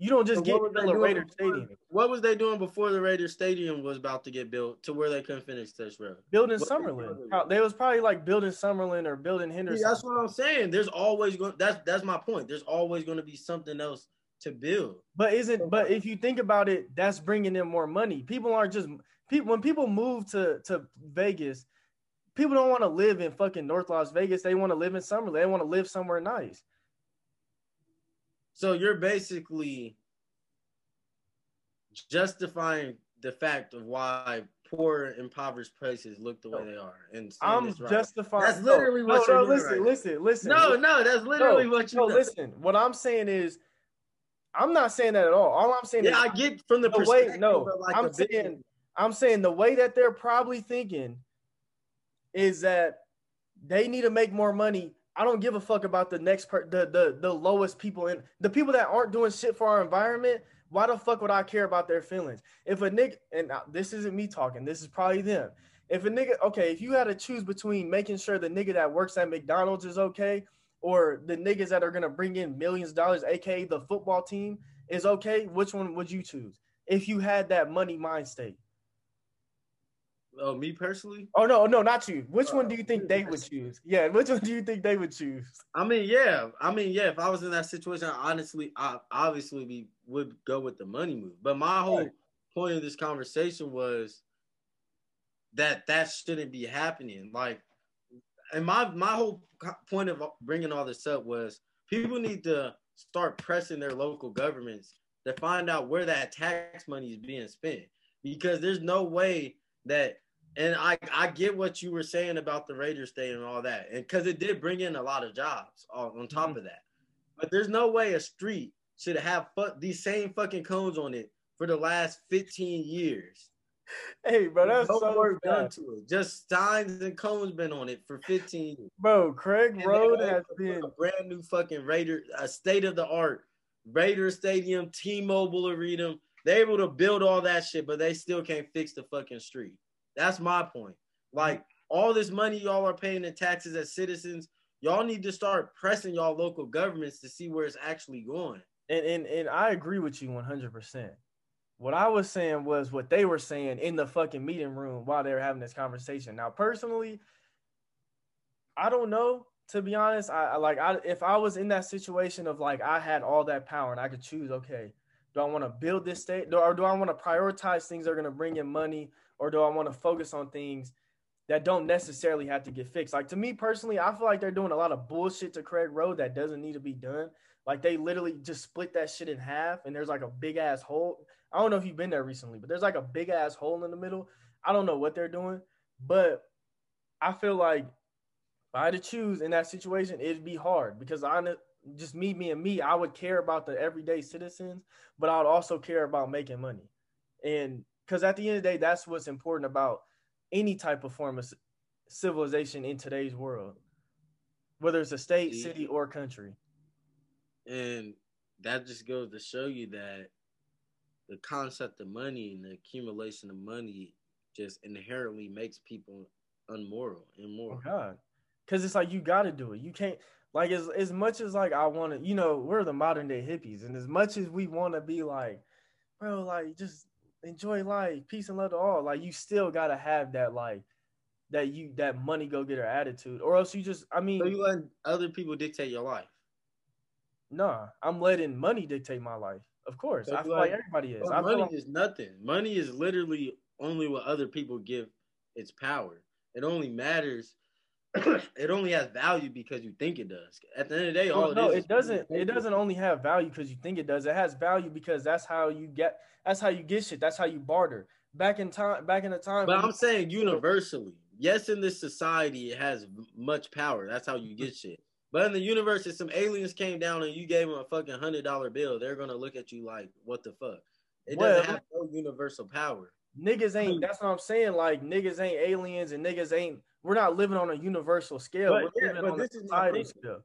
You don't just So get what was they doing Raider before- Stadium. What was they doing before the Raider Stadium was about to get built to where they couldn't finish this road? Building What Summerlin. They was probably like building Summerlin or building See, Henderson. that's what I'm saying. There's always going. That's that's my point. There's always going to be something else to build. But isn't but if you think about it, that's bringing in more money. People aren't just people when people move to to Vegas, people don't want to live in fucking North Las Vegas. They want to live in Summerlin. They want to live somewhere nice. So you're basically justifying the fact of why poor, impoverished places look the way they are, and I'm justifying. That's literally no, what no, you're no, doing listen, right listen, listen. No, no, that's literally no, what you. no, do. listen. What I'm saying is, I'm not saying that at all. All I'm saying Yeah, is, I get from the, the way. No, like I'm saying, I'm saying the way that they're probably thinking is that they need to make more money. I don't give a fuck about the next per the the the lowest people and the people that aren't doing shit for our environment. Why the fuck would I care about their feelings? If a nigga, and this isn't me talking, this is probably them. If a nigga, okay, if you had to choose between making sure the nigga that works at McDonald's is okay, or the niggas that are gonna bring in millions of dollars, aka the football team, is okay, which one would you choose? If you had that money mind state. Oh, me personally, Oh no, no, not you. Which one do you Uh, think they would choose? Yeah, which one do you think they would choose? I mean, yeah, I mean, yeah. If I was in that situation, I honestly, I obviously be, would go with the money move. But my whole Right. point of this conversation was that that shouldn't be happening. Like, and my my whole point of bringing all this up was people need to start pressing their local governments to find out where that tax money is being spent because there's no way that and I I get what you were saying about the Raiders Stadium and all that, and because it did bring in a lot of jobs on, top Mhm. of that. But there's no way a street should have fu- these same fucking cones on it for the last 15 years. Hey, bro, that's no so work done to it. Just signs and cones been on it for 15 years. Bro, Craig And Road has been a brand new fucking Raider, a state of the art Raider Stadium, T-Mobile Arena. They're able to build all that shit, but they still can't fix the fucking street. That's my point. Like all this money y'all are paying in taxes as citizens, y'all need to start pressing y'all local governments to see where it's actually going. and and, and I agree with you 100%. What I was saying was what they were saying in the fucking meeting room while they were having this conversation. Now, personally, I don't know. to be honest, I, I like I if I was in that situation of like I had all that power and I could choose, okay, do I want to build this state, or do I want to prioritize things that are going to bring in money, or do I want to focus on things that don't necessarily have to get fixed? Like to me personally, I feel like they're doing a lot of bullshit to Craig Road that doesn't need to be done. Like they literally just split that shit in half, and there's like a big ass hole. I don't know if you've been there recently, but there's like a big ass hole in the middle. I don't know what they're doing, but I feel like if I had to choose in that situation, it'd be hard because I just me being me, I would care about the everyday citizens, but I would also care about making money. And because at the end of the day, that's what's important about any type of form of civilization in today's world, whether it's a state, city, or country. And that just goes to show you that the concept of money and the accumulation of money just inherently makes people unmoral, Oh immoral. God, because it's like you got to do it. You can't like as as much as like I want to. You know, we're the modern day hippies, and as much as we want to be like, bro, like just enjoy life, peace and love to all. Like you still got to have that like that you that money go getter attitude, or else you just. I mean, So you let other people dictate your life. nah, I'm letting money dictate my life. Of course, So I feel like like- everybody is. Well, money like- is nothing. Money is literally only what other people give its power. It only matters. it only has value because you think it does. At the end of the day, all Well, it no, is it is doesn't. It doesn't only have value because you think it does. It has value because that's how you get. That's how you get shit. That's how you barter. Back in time, back in the time. But I'm saying universally. Yes, in this society, it has much power. That's how you get shit. But in the universe, if some aliens came down and you gave them a fucking hundred dollar bill, they're gonna look at you like, "What the fuck?" It Well- doesn't have no universal power. Niggas ain't. That's what I'm saying. Like niggas ain't aliens, and niggas ain't. We're not living on a universal scale. But, we're yeah, living but on a this is scale.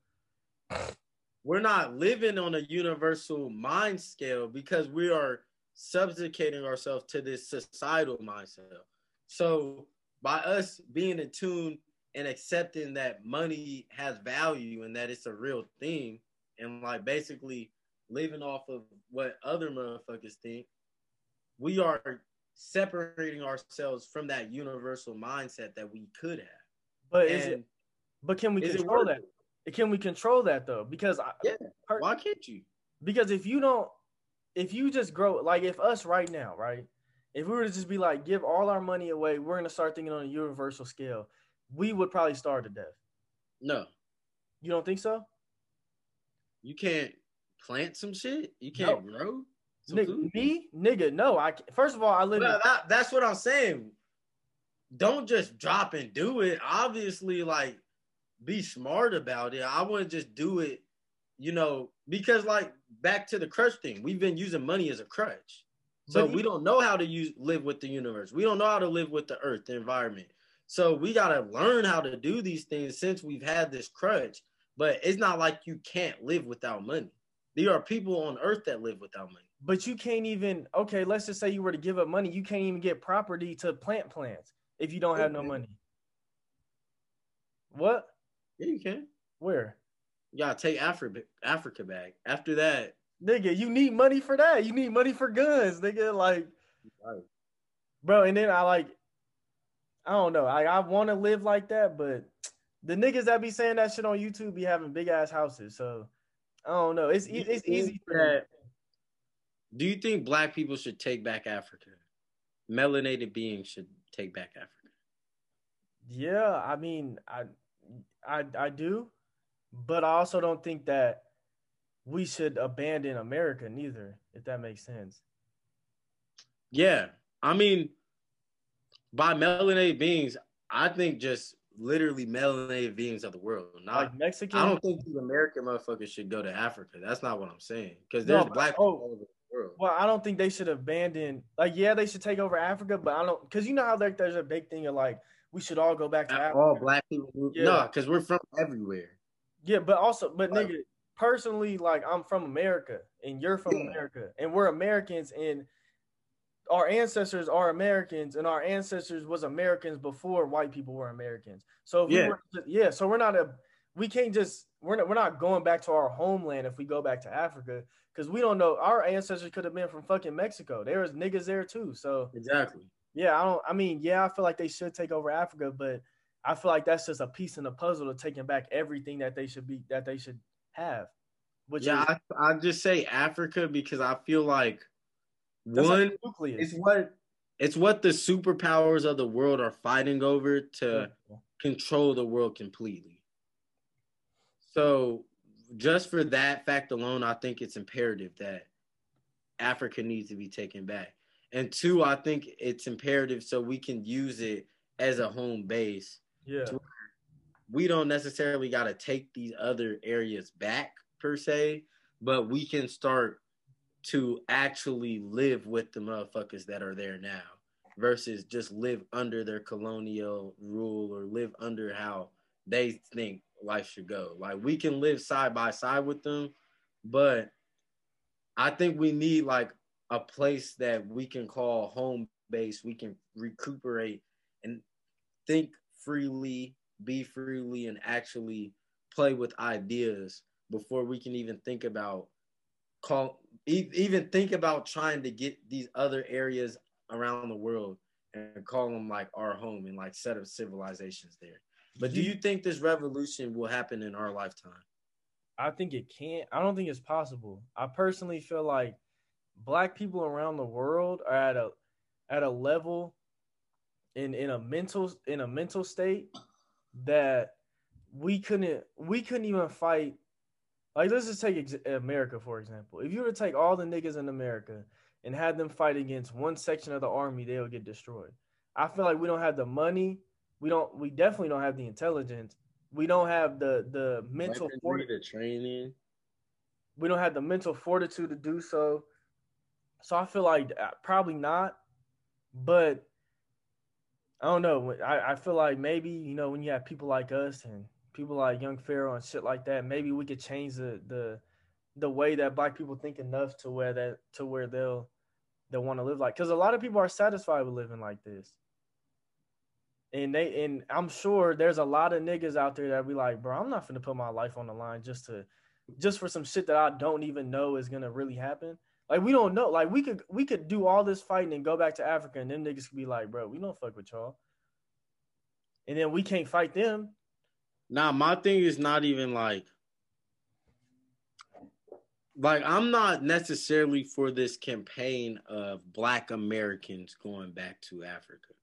We're not living on a universal mind scale because we are subjugating ourselves to this societal mindset. So by us being in tune and accepting that money has value and that it's a real thing, and like basically living off of what other motherfuckers think, we are separating ourselves from that universal mindset that we could have. But is it? But can we control that? Can we control that though? Because I, Yeah. Why can't you? because if you don't if you just grow like if us right now right if we were to just be like give all our money away we're going to start thinking on a universal scale we would probably starve to death No. you don't think so You can't plant some shit. You can't grow Nigga, me nigga no i first of all i live in, that, that's what I'm saying. Don't just drop and do it. Obviously, like be smart about it. I wouldn't just do it, you know, because like back to the crutch thing. We've been using money as a crutch. So we don't know how to use live with the universe. We don't know how to live with the earth, the environment. So we gotta learn how to do these things since we've had this crutch. But it's not like you can't live without money. There are people on earth that live without money. But you can't even okay let's just say you were to give up money you can't even get property to plant plants if you don't have no money what Yeah, you can. where You gotta take Africa Africa back. After that, nigga you need money for that you need money for guns nigga like Right. bro. And then I like, I don't know. I I want to live like that, but the niggas that be saying that shit on YouTube be having big ass houses. So I don't know. It's it's easy for that- do you think black people should take back Africa? Melanated beings should take back Africa. Yeah, I mean, I I I do, but I also don't think that we should abandon America neither. If that makes sense. Yeah. I mean, by melanated beings, I think just literally melanated beings of the world. Not Like Mexican. I don't think these American motherfuckers should go to Africa. That's not what I'm saying. Because No, there's but- black oh, people oh. the world. Well, I don't think they should abandon. Like, yeah, they should take over Africa, but I don't because you know how like there's a big thing of like we should all go back to Africa. All black people. Yeah. No, because we're from everywhere. Yeah, but also, but Right. nigga, personally, like I'm from America and you're from Yeah. America and we're Americans and our ancestors are Americans and our ancestors was Americans before white people were Americans. So if we Yeah. were, yeah, so we're not a, we can't just we're not we're not going back to our homeland if we go back to Africa because we don't know our ancestors could have been from fucking Mexico. There was niggas there too. So Exactly. yeah, I don't. I mean, yeah, I feel like they should take over Africa, but I feel like that's just a piece in the puzzle of taking back everything that they should be that they should have. Which Yeah, is, I, I just say Africa because I feel like one, like it's what it's what the superpowers of the world are fighting over to control the world completely. So, just for that fact alone, I think it's imperative that Africa needs to be taken back. And two, I think it's imperative so we can use it as a home base. yeah. We don't necessarily got to take these other areas back per se, but we can start to actually live with the motherfuckers that are there now versus just live under their colonial rule or live under how they think life should go. Like we can live side by side with them, but I think we need like a place that we can call home base. We can recuperate and think freely, be freely, and actually play with ideas before we can even think about call even think about trying to get these other areas around the world and call them like our home and like set up civilizations there. But do you think this revolution will happen in our lifetime? I think it can't. I don't think it's possible. I personally feel like black people around the world are at a at a level in in a mental in a mental state that we couldn't we couldn't even fight. Like let's just take ex- America for example. If you were to take all the niggas in America and had them fight against one section of the army, they would get destroyed. I feel like we don't have the money. We don't. We definitely don't have the intelligence. We don't have the the mental fortitude the training. we don't have the mental fortitude to do so. So I feel like uh, probably not, but I don't know. I, I feel like maybe you know when you have people like us and people like Young Pharaoh and shit like that, maybe we could change the the the way that black people think enough to where that to where they'll they'll want to live like because a lot of people are satisfied with living like this. And they and I'm sure there's a lot of niggas out there that be like, bro, I'm not gonna put my life on the line just to just for some shit that I don't even know is gonna really happen. Like we don't know. Like we could we could do all this fighting and go back to Africa and them niggas could be like, bro, we don't fuck with y'all. And then we can't fight them. Nah, my thing is not even like like I'm not necessarily for this campaign of black Americans going back to Africa.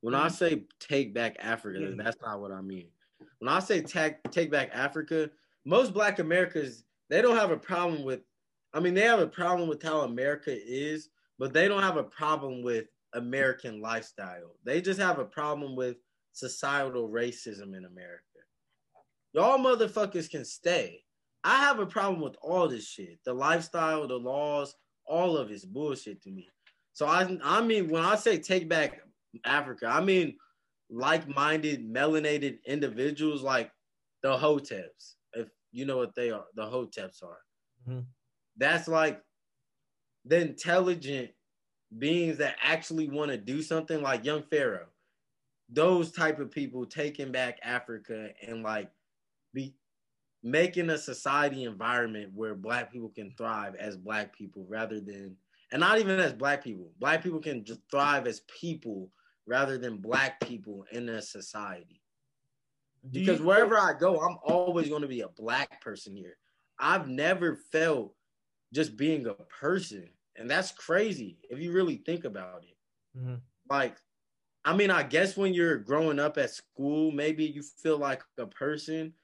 When I Mhm. say take back Africa, that's not what I mean. When I say take take back Africa, most black Americans they don't have a problem with I mean they have a problem with how America is, but they don't have a problem with American lifestyle. They just have a problem with societal racism in America. Y'all motherfuckers can stay. I have a problem with all this shit. The lifestyle, the laws, all of it's bullshit to me. So I I mean when I say take back Africa, I mean like-minded melanated individuals like the Hoteps. If you know what they are, the Hoteps are. Mhm. That's like the intelligent beings that actually want to do something like young Pharaoh. Those type of people taking back Africa and like be making a society environment where black people can thrive as black people rather than and not even as black people. Black people can just thrive as people rather than black people in a society. Do Because wherever I go, I'm always going to be a black person here. I've never felt just being a person. And that's crazy if you really think about it. Mhm. Like, I mean, I guess when you're growing up at school, maybe you feel like a person,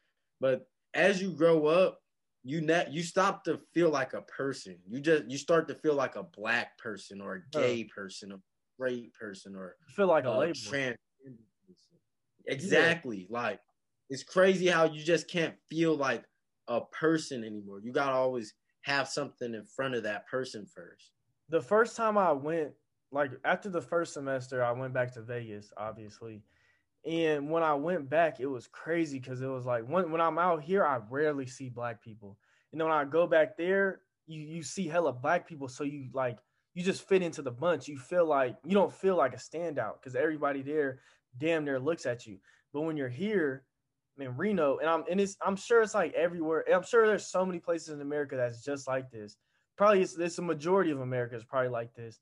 but as you grow up, you net you stop to feel like a person. You just you start to feel like a black person or a gay person, a straight person, or you feel like a uh, label. trans- Exactly. Like it's crazy how you just can't feel like a person anymore. You gotta always have something in front of that person first. the first time I went, like after the first semester, I went back to Vegas, obviously. And when I went back, it was crazy because it was like when when I'm out here, I rarely see black people. And then when I go back there, you you see hella black people, so you like you just fit into the bunch. You feel like you don't feel like a standout because everybody there damn near looks at you. But when you're here in Reno, and I'm and it's I'm sure it's like everywhere. and I'm sure there's so many places in America that's just like this probably it's, it's a majority of America is probably like this,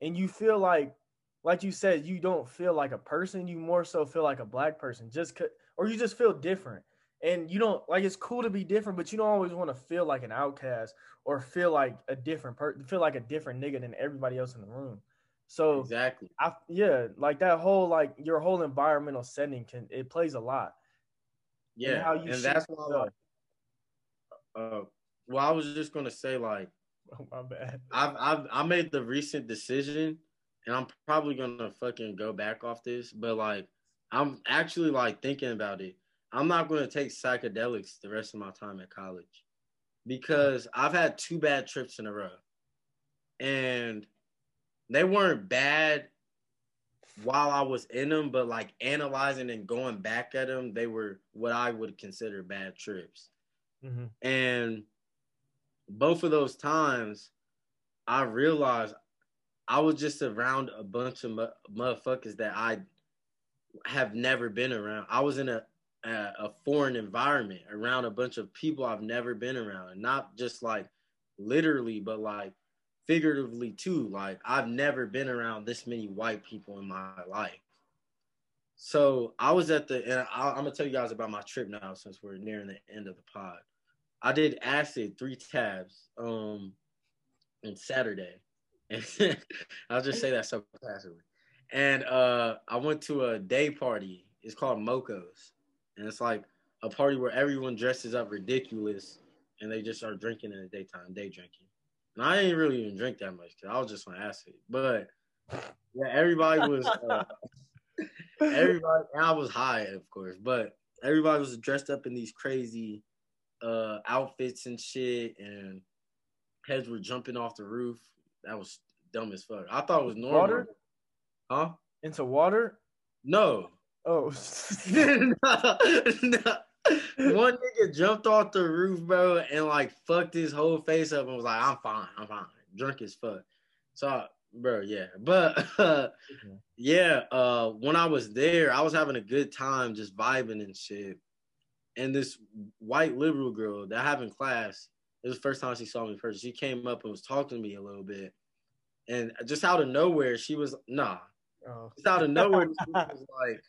and you feel like like you said, you don't feel like a person. You more so feel like a black person, just or you just feel different. And you don't like it's cool to be different, but you don't always want to feel like an outcast or feel like a different person, feel like a different nigga than everybody else in the room. So Exactly. I yeah, like that whole like your whole environmental setting can it plays a lot. Yeah. how you And that's why like, uh well, I was just gonna say like Oh my bad. I've I've I made the recent decision and I'm probably gonna fucking go back off this, but like I'm actually like thinking about it. I'm not gonna take psychedelics the rest of my time at college because I've had two bad trips in a row. And they weren't bad while I was in them, but like analyzing and going back at them, they were what I would consider bad trips. hmm And both of those times, I realized I was just around a bunch of mu- motherfuckers that I have never been around. I was in a, a a foreign environment around a bunch of people I've never been around, and not just like literally, but like figuratively too. Like I've never been around this many white people in my life. So I was at the, and I, I'm gonna tell you guys about my trip now since we're nearing the end of the pod. I did acid three tabs um on Saturday. And I'll just say that so passively. And uh I went to a day party. It's called Moco's. And it's like a party where everyone dresses up ridiculous and they just are drinking in the daytime, day drinking. And I didn't really even drink that much because I was just on acid. But yeah, everybody was uh, everybody I was high, of course, but everybody was dressed up in these crazy uh outfits and shit and heads were jumping off the roof. That was dumb as fuck. I thought it was normal. Water Huh? into water. No. Oh, no, no. One nigga jumped off the roof, bro, and like fucked his whole face up and was like, I'm fine, I'm fine. Drunk as fuck. So bro, yeah. But uh, yeah, uh when I was there, I was having a good time just vibing and shit. And this white liberal girl that I have in class, it was the first time she saw me first. She came up and was talking to me a little bit. And just out of nowhere, she was nah. oh. Just out of nowhere, bitch was like,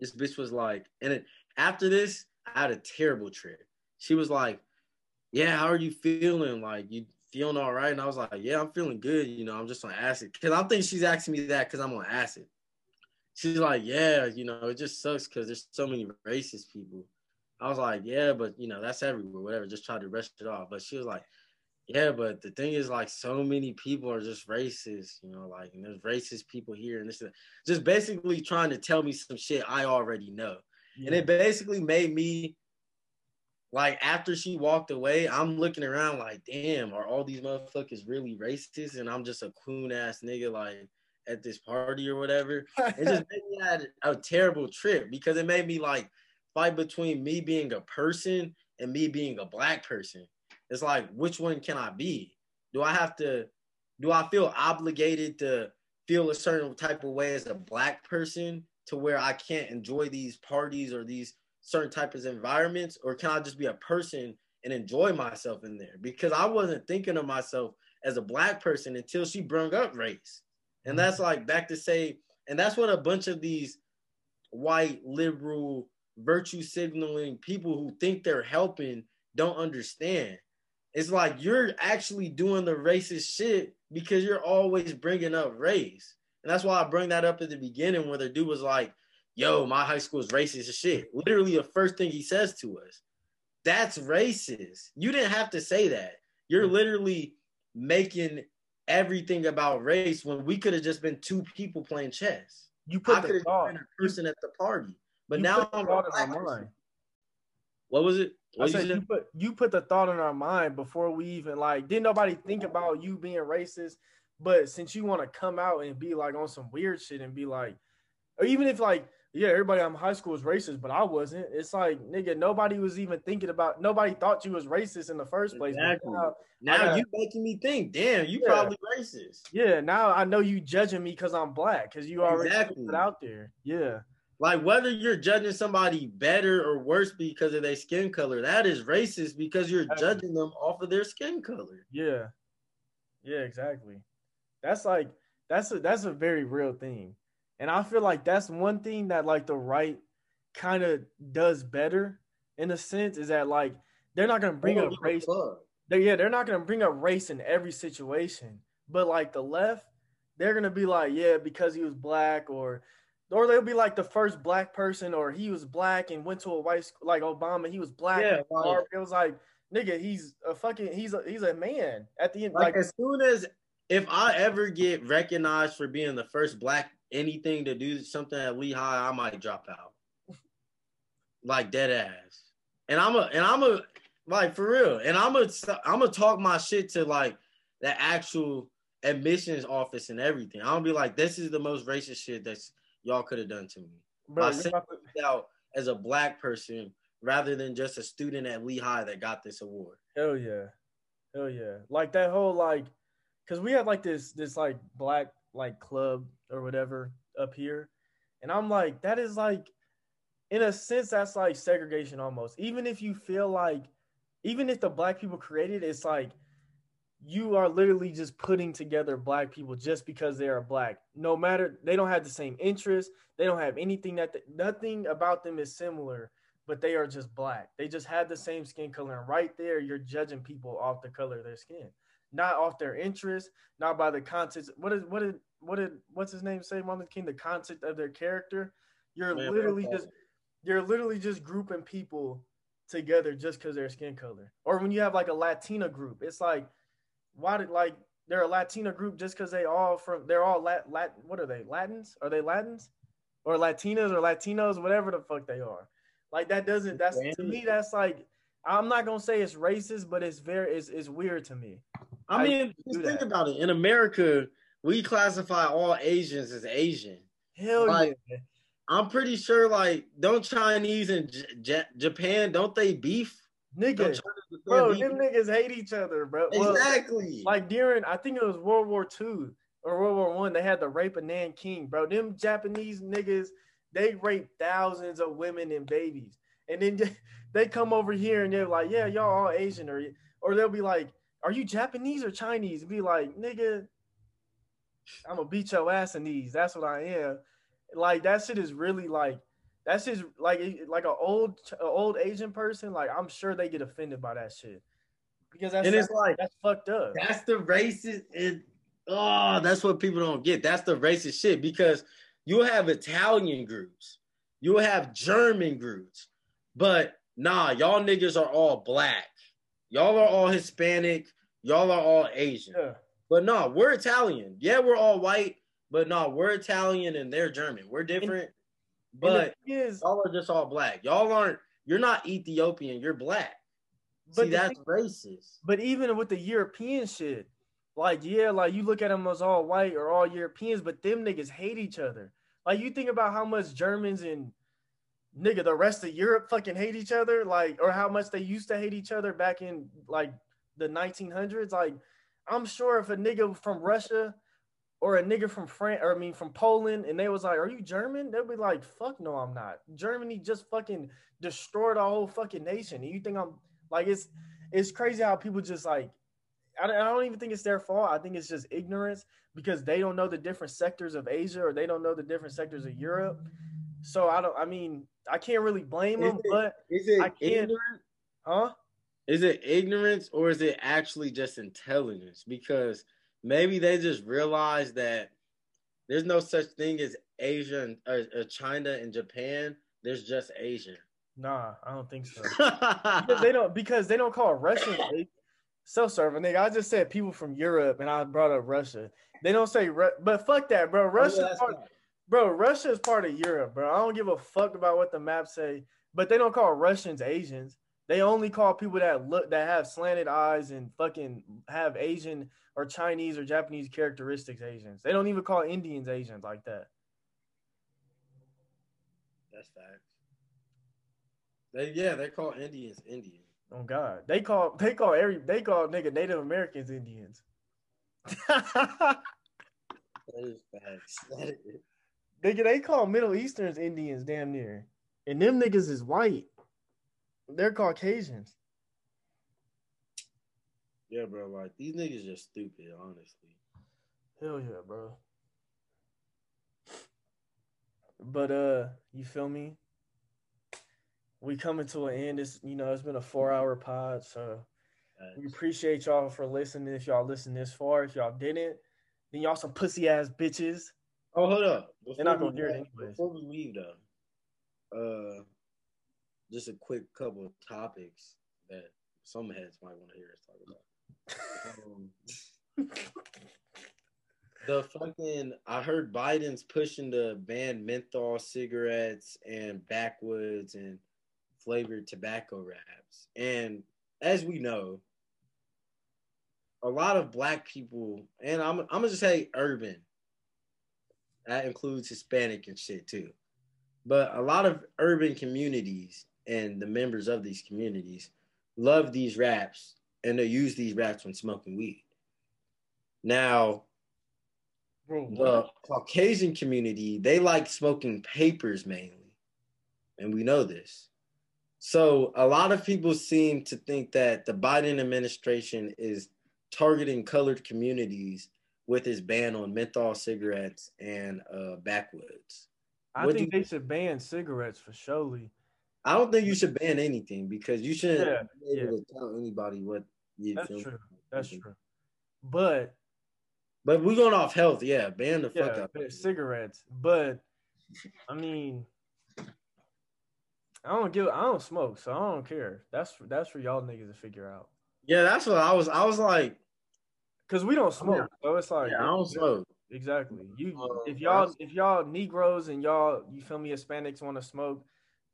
this bitch was like, and it, after this, I had a terrible trip. She was like, "Yeah, how are you feeling? Like, you feeling all right?" And I was like, "Yeah, I'm feeling good. You know, I'm just on acid." Because I think she's asking me that because I'm on acid. She's like, "Yeah, you know, it just sucks because there's so many racist people." I was like, "Yeah, but you know, that's everywhere. Whatever. Just try to rush it off." But she was like. Yeah, but the thing is, like, so many people are just racist, you know, like, and there's racist people here, and this, is just basically trying to tell me some shit I already know. And it basically made me like after she walked away, I'm looking around like, damn, are all these motherfuckers really racist? And I'm just a coon ass nigga like at this party or whatever. It just made me had a terrible trip because it made me like fight between me being a person and me being a black person. It's like, which one can I be? Do I have to do I feel obligated to feel a certain type of way as a black person to where I can't enjoy these parties or these certain types of environments, or can I just be a person and enjoy myself in there? Because I wasn't thinking of myself as a black person until she brung up race. And that's mm-hmm. like back to say, and that's what a bunch of these white liberal virtue signaling people who think they're helping don't understand. It's like you're actually doing the racist shit because you're always bringing up race. And that's why I bring that up at the beginning where the dude was like, yo, my high school is racist as shit. Literally the first thing he says to us. That's racist. You didn't have to say that. You're mm. literally making everything about race when we could have just been two people playing chess. You I put could the have been a person at the party. But you now I'm a thought in person. mind. What was it? I What you said said? you put you put the thought in our mind before we even like didn't nobody think about you being racist, but since you want to come out and be like on some weird shit and be like, or even if like yeah everybody in high school was racist, but I wasn't. It's like nigga nobody was even thinking about nobody thought you was racist in the first place. Exactly. now- Now gotta- you making me think, damn, you Yeah. probably racist. yeah, now I know you judging me because I'm black because you already put Exactly. it out there. Yeah, Like whether you're judging somebody better or worse because of their skin color, that is racist because you're Exactly. judging them off of their skin color. yeah, yeah, exactly. That's like That's a that's a very real thing. And I feel like that's one thing that like the right kind of does better in a sense is that like they're not gonna bring up race. They, yeah, they're not gonna bring up race in every situation. But like the left, they're gonna be like, yeah, because he was black, or or they'll be like the first black person, or he was black and went to a white school, like Obama, he was black. Yeah, Harvard. it was like, nigga, he's a fucking, he's a he's a man at the end. Like, Like, as soon as if I ever get recognized for being the first black anything to do something at Lehigh, I might drop out. Like dead ass. And I'm a and I'm a like for real. And I'm a I'm gonna talk my shit to like the actual admissions office and everything. I'm gonna be like, this is the most racist shit that y'all could have done to me. bro, my you're sen- about to- Out as a black person rather than just a student at Lehigh that got this award. Hell yeah. Hell yeah. Like that whole like cuz we had like this this like black like club or whatever up here. And I'm like that is like in a sense that's like segregation almost. Even if you feel like even if the black people created it, it's like you are literally just putting together black people just because they are black. No matter they don't have the same interests, they don't have anything that nothing about them is similar but they are just black. They just have the same skin color. And right there, you're judging people off the color of their skin, not off their interests, not by the content. What is what did what did what's his name say, Martin King? The concept of their character. You're Man, literally just you're literally just grouping people together just because their skin color. Or when you have like a Latina group, it's like why did like they're a Latina group just because they all from they're all Lat, Lat what are they Latins? Are they Latins or Latinas or Latinos, whatever the fuck they are? Like that doesn't that's to me that's like I'm not gonna say it's racist, but it's very it's, it's weird to me. I I mean, just think that. about it. In America, we classify all Asians as Asian. Hell Like, yeah. I'm pretty sure, like, don't Chinese and J- J- Japan don't they beef? Nigga, bro, them niggas hate each other, bro. Well, exactly. like during I think it was World War II or World War One, they had the rape of Nanking, bro. Them Japanese niggas, they rape thousands of women and babies, and then they come over here and they're like, "Yeah, y'all all Asian," or or they'll be like, "Are you Japanese or Chinese?" And Be like, "Nigga, I'm gonna beat your ass in these. That's what I am." Like that shit is really like. That's just like like an old a old Asian person. Like I'm sure they get offended by that shit because that's and it's like that's fucked up. that's the racist. And oh, that's what people don't get. That's the racist shit because you'll have Italian groups, you'll have German groups, but nah, y'all niggas are all black. Y'all are all Hispanic. Y'all are all Asian. Yeah. But no, we're Italian. Yeah, we're all white, but no, we're Italian and they're German. We're different, And but is, y'all are just all black. Y'all aren't. You're not Ethiopian. You're black. but See, that's thing- racist. but even with the European shit, like yeah, like you look at them as all white or all Europeans, but them niggas hate each other. Like you think about how much Germans and nigga the rest of Europe fucking hate each other, like or how much they used to hate each other back in like the 1900s. Like I'm sure if a nigga from Russia or a nigga from France or I mean from Poland and they was like, "Are you German?" They'll be like, "Fuck no, I'm not." Germany just fucking destroyed our whole fucking nation. And you think I'm like it's it's crazy how people just like I don't, I don't even think it's their fault. I think it's just ignorance because they don't know the different sectors of Asia or they don't know the different sectors of Europe. So I don't. I mean, I can't really blame Is them, it- but Is it I can't- ignorant? huh? Is it ignorance or is it actually just intelligence? Because maybe they just realize that there's no such thing as Asia and uh, uh, China and Japan. There's just Asia. Nah, I don't think so. they don't because they don't call Russian self-serving. Nigga, I just said people from Europe and I brought up Russia. They don't say, Ru- but fuck that, bro. Oh, Russia, part, bro. Russia is part of Europe, bro. I don't give a fuck about what the maps say. But they don't call Russians Asians. They only call people that look that have slanted eyes and fucking have Asian or Chinese or Japanese characteristics Asians. They don't even call Indians Asians like that. That's facts. They yeah, they call Indians Indian. Oh God, they call they call every they call nigga Native Americans Indians. That is facts. That is- Nigga, they call Middle Easterns Indians damn near. And them niggas is white. They're Caucasians. yeah, bro. Like these niggas just stupid, honestly. Hell yeah, bro. But uh, you feel me? We coming to an end. It's you know it's been a four hour pod, so we appreciate y'all for listening. If y'all listen this far, if y'all didn't, then y'all some pussy ass bitches. Oh, hold up. They're not Before gonna hear it we- anyways. Before we leave, though, uh, just a quick couple of topics that some heads might want to hear us talk about. Um, the fucking, I heard Biden's pushing to ban menthol cigarettes and backwoods and flavored tobacco wraps. And as we know, a lot of black people, and I'm, I'm gonna just say urban, that includes Hispanic and shit too. But a lot of urban communities and the members of these communities love these wraps and they use these wraps when smoking weed. Now, Bro, the Caucasian community, they like smoking papers mainly. And we know this. So a lot of people seem to think that the Biden administration is targeting colored communities with his ban on menthol cigarettes and uh, backwoods. I what think they should ban cigarettes for surely. I don't think you should ban anything because you shouldn't Yeah, be able to tell anybody what you That's feel. true. That's true. But But we're going off health. Yeah, ban the fuck out. cigarettes. But I mean, I don't give. I don't smoke, so I don't care. That's that's for y'all niggas to figure out. Yeah, that's what I was. I was like, Cause we don't smoke, so it's like yeah, I don't smoke. Exactly. You Uh, if y'all if y'all Negroes and y'all you feel me Hispanics want to smoke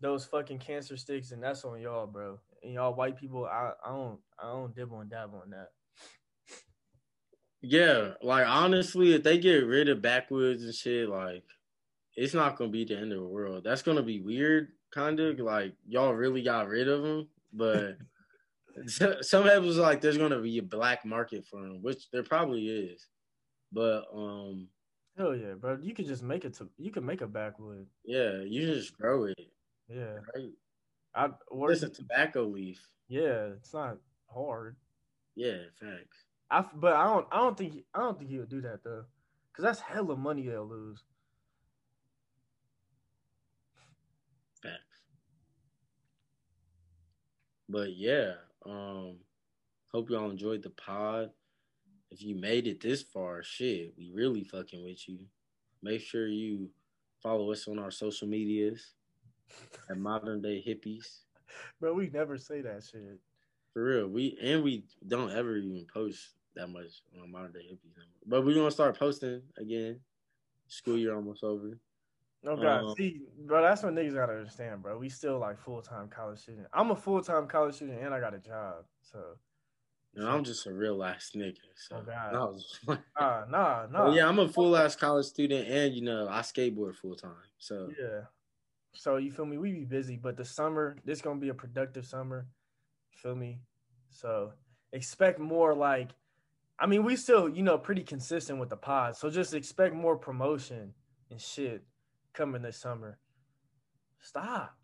those fucking cancer sticks, and that's on y'all, bro. And y'all white people, I I don't I don't dibble and dabble on that. Yeah, like honestly, if they get rid of backwoods and shit, like it's not gonna be the end of the world. That's gonna be weird, kind of like y'all really got rid of them, but some people was like there's gonna be a black market for them, which there probably is. But um, Hell yeah, bro. You could just make it to you can make a backwood. yeah, you just grow it, Yeah. right? I or It's a tobacco leaf. yeah, it's not hard. Yeah, facts. I but I don't I don't think I don't think he would do that though, cause that's hella money they'll lose. Facts. But yeah, um, hope y'all enjoyed the pod. If you made it this far, shit, we really fucking with you. Make sure you follow us on our social medias at Modern Day Hippies. Bro, we never say that shit. For real, we and we don't ever even post that much on Modern Day Hippies. anymore. But we're gonna start posting again. School year almost over. Oh god, Um, see, bro, that's what niggas gotta understand, bro. We still like full time college student. I'm a full time college student and I got a job, so And I'm just a real ass nigga. So Oh, God. Was just- nah, nah, nah. Well, yeah, I'm a full ass college student, and you know I skateboard full time. So Yeah. So you feel me? We be busy, but the summer, this gonna be a productive summer. Feel me? So expect more like I mean, we still, you know, pretty consistent with the pod. So just expect more promotion and shit coming this summer. Stop.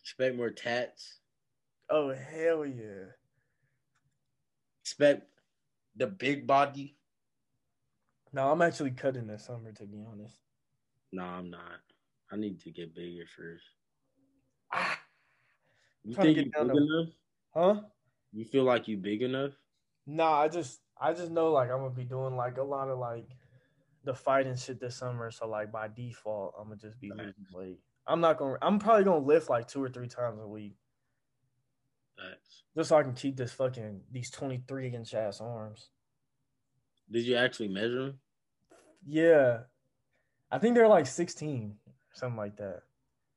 expect more tats. Oh hell yeah. Expect the big body. No, I'm actually cutting this summer to be honest. No, I'm not. I need to get bigger first. Ah, You think you down big to- enough? huh? You feel like you big enough? Nah, I just I just know like I'm gonna be doing like a lot of like the fighting shit this summer. So like by default, I'm gonna just be losing weight. I'm not gonna. I'm probably gonna lift like two or three times a week That's- just so I can keep this fucking these 23 inch ass arms. Did you actually measure them? Yeah, I think they're like 16, something like that.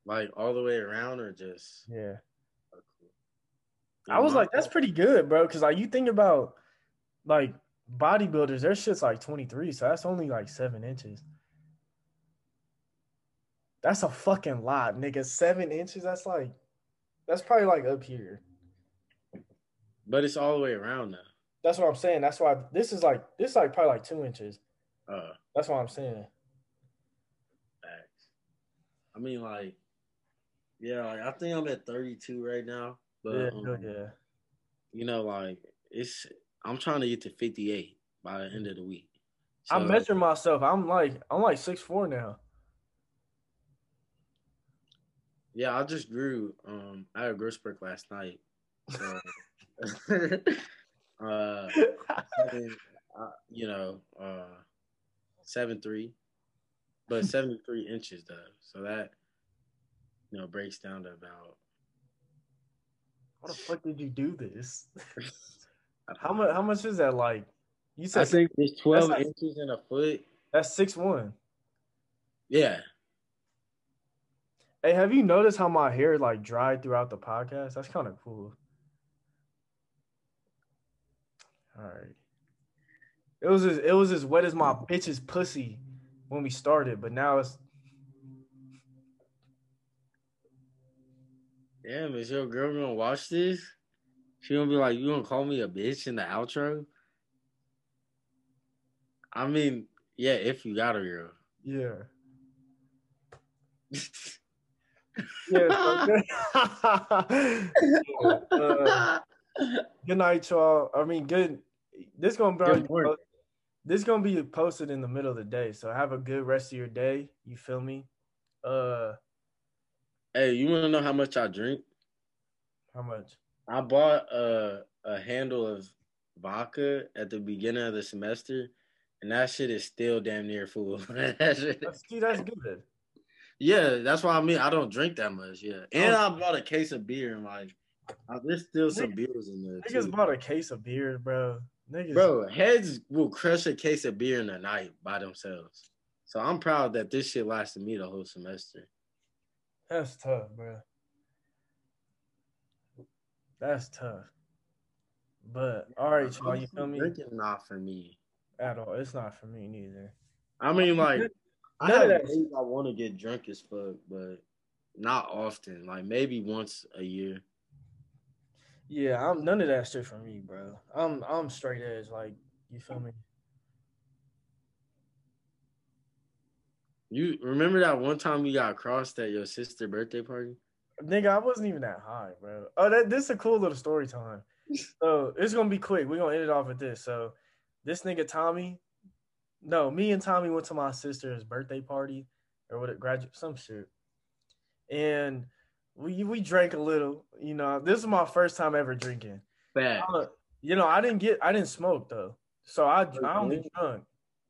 Like all the way around, or just? Yeah. I was like, that's pretty good, bro. Because like you think about like bodybuilders, their shit's like 23, so that's only like seven inches. That's a fucking lot, nigga. Seven inches. That's like, that's probably like up here. But it's all the way around now. That's what I'm saying. That's why this is like this is like probably like two inches. Uh, That's what I'm saying. I mean, like, yeah, like, I think I'm at 32 right now. But yeah, um, yeah. you know, like it's I'm trying to get to 58 by the end of the week. I So, measure myself. I'm like I'm like six four now. Yeah, I just grew. Um, I had a growth spurt last night. So, uh, uh, you know, uh, seven three, but seventy three inches though. So that you know breaks down to about How the fuck did you do this? How much? How much is that? Like, you said I think it's twelve like- inches in a foot. that's six one. Yeah, Hey, have you noticed how my hair like dried throughout the podcast? That's kind of cool. All right. It was as, it was as wet as my bitch's pussy when we started, but now it's damn. Is your girl gonna watch this? She gonna be like, "You gonna call me a bitch in the outro?" I mean, yeah, if you got a girl. yeah. Yeah. Uh, good night, y'all. I mean, good. This gonna probably Good. This gonna be posted in the middle of the day. So have a good rest of your day. You feel me? Uh, Hey, you wanna know how much I drink? how much? I bought a a handle of vodka at the beginning of the semester, and that shit is still damn near full. That shit- That's, see, that's good. yeah, that's why I mean I don't drink that much. Yeah, and I bought a case of beer, and like there's still some beers in there. Niggas Too. bought a case of beer, bro. Niggas, Bro, heads will crush a case of beer in a night by themselves. So I'm proud that this shit lasted me the whole semester. that's tough, bro. That's tough. But all right, y'all, you feel me? Drinking not for me. At all, it's not for me neither. I mean, like I have days I want to get drunk as fuck, but not often. Like maybe once a year. Yeah, I'm none of that shit for me, bro. I'm I'm straight edge, like you feel me? You remember that one time you got crossed at your sister birthday party? Nigga, I wasn't even that high, bro. Oh, that this is a cool little story time. So it's gonna be quick. We're gonna end it off with this. So this nigga Tommy, no, me and Tommy went to my sister's birthday party or what it graduate some shit. And we we drank a little, you know. This is my first time ever drinking. Bad. Uh, you know, I didn't get I didn't smoke though. So I I only drunk.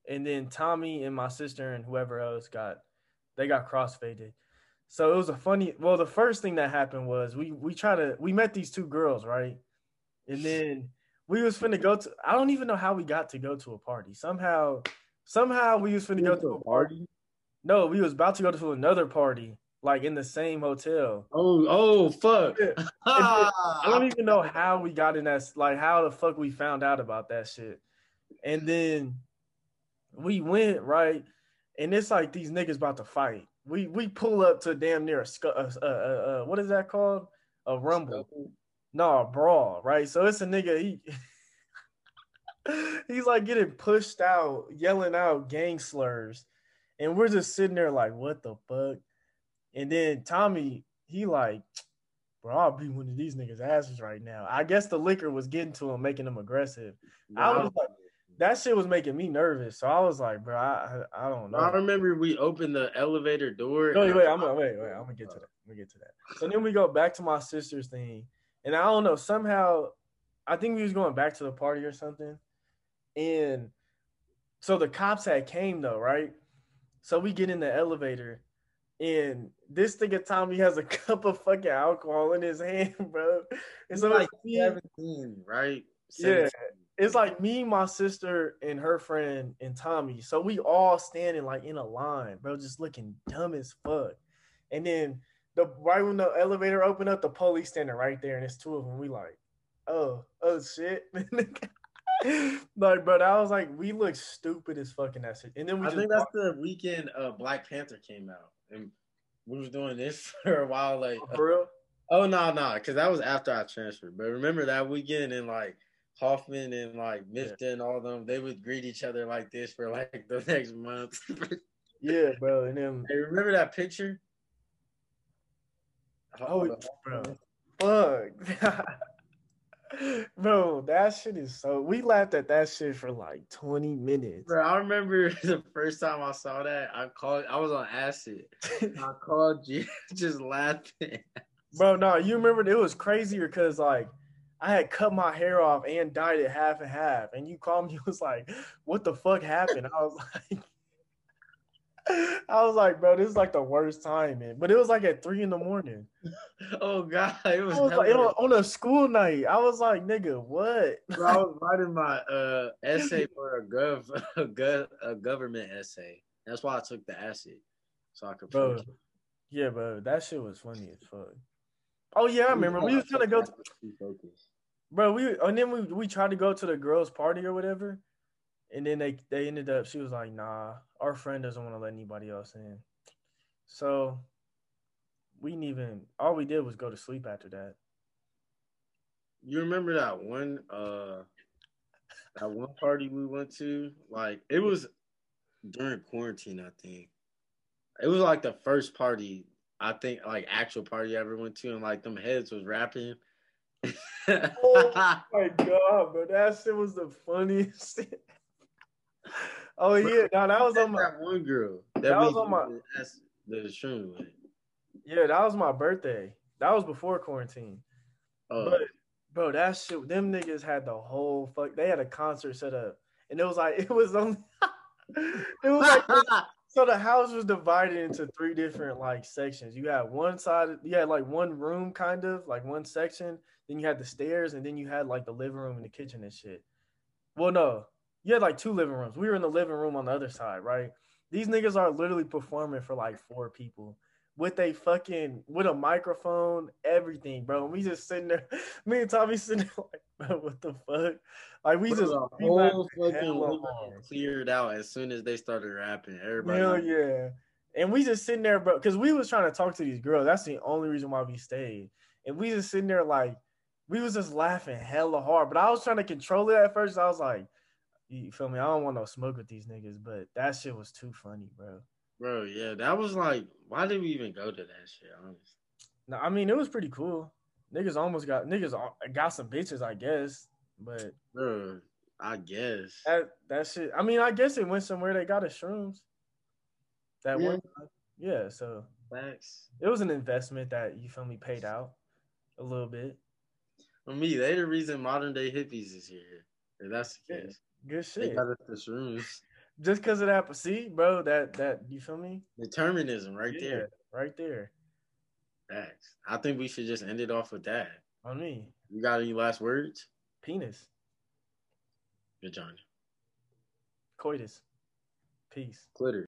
And then Tommy and my sister and whoever else got they got crossfaded. So it was a funny well, the first thing that happened was we we try to we met these two girls, right? And then we was finna go to I don't even know how we got to go to a party. Somehow somehow we was finna go to a party. No, we was about to go to another party, like in the same hotel. Oh, oh, fuck. I don't even know how we got in that, like how the fuck we found out about that shit. And then we went right, and it's like these niggas about to fight. We we pull up to damn near a, scu- uh, uh, uh, uh, what is that called? A rumble. No, a brawl, right? So it's a nigga. He he's like getting pushed out, yelling out gang slurs, and we're just sitting there like, what the fuck? And then Tommy, he like, bro, I'll beat one of these niggas' asses right now. I guess the liquor was getting to him, making him aggressive. I was like- That shit was making me nervous. So I was like, bro, I I, I don't know. I remember we opened the elevator door. No, wait, wait, I'm gonna wait, wait, I'm gonna get to oh. that. I'm gonna get to that. So then we go back to my sister's thing, and I don't know somehow, I think we was going back to the party or something, and so the cops had came though, right? So we get in the elevator, and this nigga Tommy has a cup of fucking alcohol in his hand, bro. It's so like it's me- 17, right? Yeah. it's like me, my sister, and her friend and Tommy. So we all standing like in a line, bro, just looking dumb as fuck. And then the right when the elevator opened up, the police standing right there, and it's two of them. We like, oh, oh shit. like, bro, I was like, we look stupid as fucking that shit. And then we I just think that's the weekend uh, Black Panther came out, and we was doing this for a while. Like, oh, for real. Uh, oh no, no, because that was after I transferred. But remember that weekend and like Hoffman and like Mifta and all of them, they would greet each other like this for like the next month. Yeah, bro. And then hey, remember that picture? Oh, bro. fuck. Bro, that shit is so. We laughed at that shit for like 20 minutes. Bro, I remember the first time I saw that. I called. I was on acid. I called you, just laughing. Bro, no, you remember it was crazier because like I had cut my hair off and dyed it half and half, and you called me. It was like, "What the fuck happened?" I was like, I was like, bro, this is like the worst time, man. But it was like at three in the morning. Oh god, it was, was like, it was on a school night. I was like, nigga, what? Bro, I was writing my uh essay for a gov a, gov, a government essay. That's why I took the acid, so I could. Bro, focus. yeah, bro, that shit was funny as fuck. Oh yeah, I remember. We was trying to go, to, bro. We and then we we tried to go to the girls' party or whatever, and then they they ended up. She was like, nah, our friend doesn't want to let anybody else in. So we didn't even. All we did was go to sleep after that. You remember that one uh that one party we went to? Like it was during quarantine, I think. It was like the first party I think like actual party I ever went to and like them heads was rapping. Oh my god, bro, that shit was the funniest. oh yeah, no, that was on my that one girl. That, That was on my- that's the shroom yeah, that was my birthday. That was before quarantine. Oh, But bro, that shit, them niggas had the whole fuck. They had a concert set up, and it was like it was only. it was like so the house was divided into three different like sections. You had one side, you had like one room, kind of like one section. Then you had the stairs, and then you had like the living room and the kitchen and shit. Well, no, you had like two living rooms. We were in the living room on the other side, right? These niggas are literally performing for like four people with a fucking with a microphone, everything, bro. And we just sitting there, me and Tommy sitting there like, bro, what the fuck? Like we Bro, just the we whole fucking hella living room hard. cleared out as soon as they started rapping. Everybody, Hell yeah. And we just sitting there, bro, because we was trying to talk to these girls. That's the only reason why we stayed. And we just sitting there like we was just laughing hella hard. But I was trying to control it at first. I was like, you feel me? I don't want no smoke with these niggas, but that shit was too funny, bro. bro. Yeah, that was like, why did we even go to that shit? Honestly, No, I mean it was pretty cool. Niggas almost got niggas got some bitches, I guess. But bro. I guess. that that shit. I mean, I guess it went somewhere. They got us shrooms. That Yeah. one, yeah. So Facts. it was an investment that you feel me paid out a little bit. For me, they the reason modern day hippies is here. If that's the case, Good they shit. got us the shrooms. Just because of that, see, bro, that that you feel me? Determinism, right Yeah, there. right there. Facts. I think we should just end it off with that. On me, You got any last words? penis, Good, John. coitus, peace. Glitter.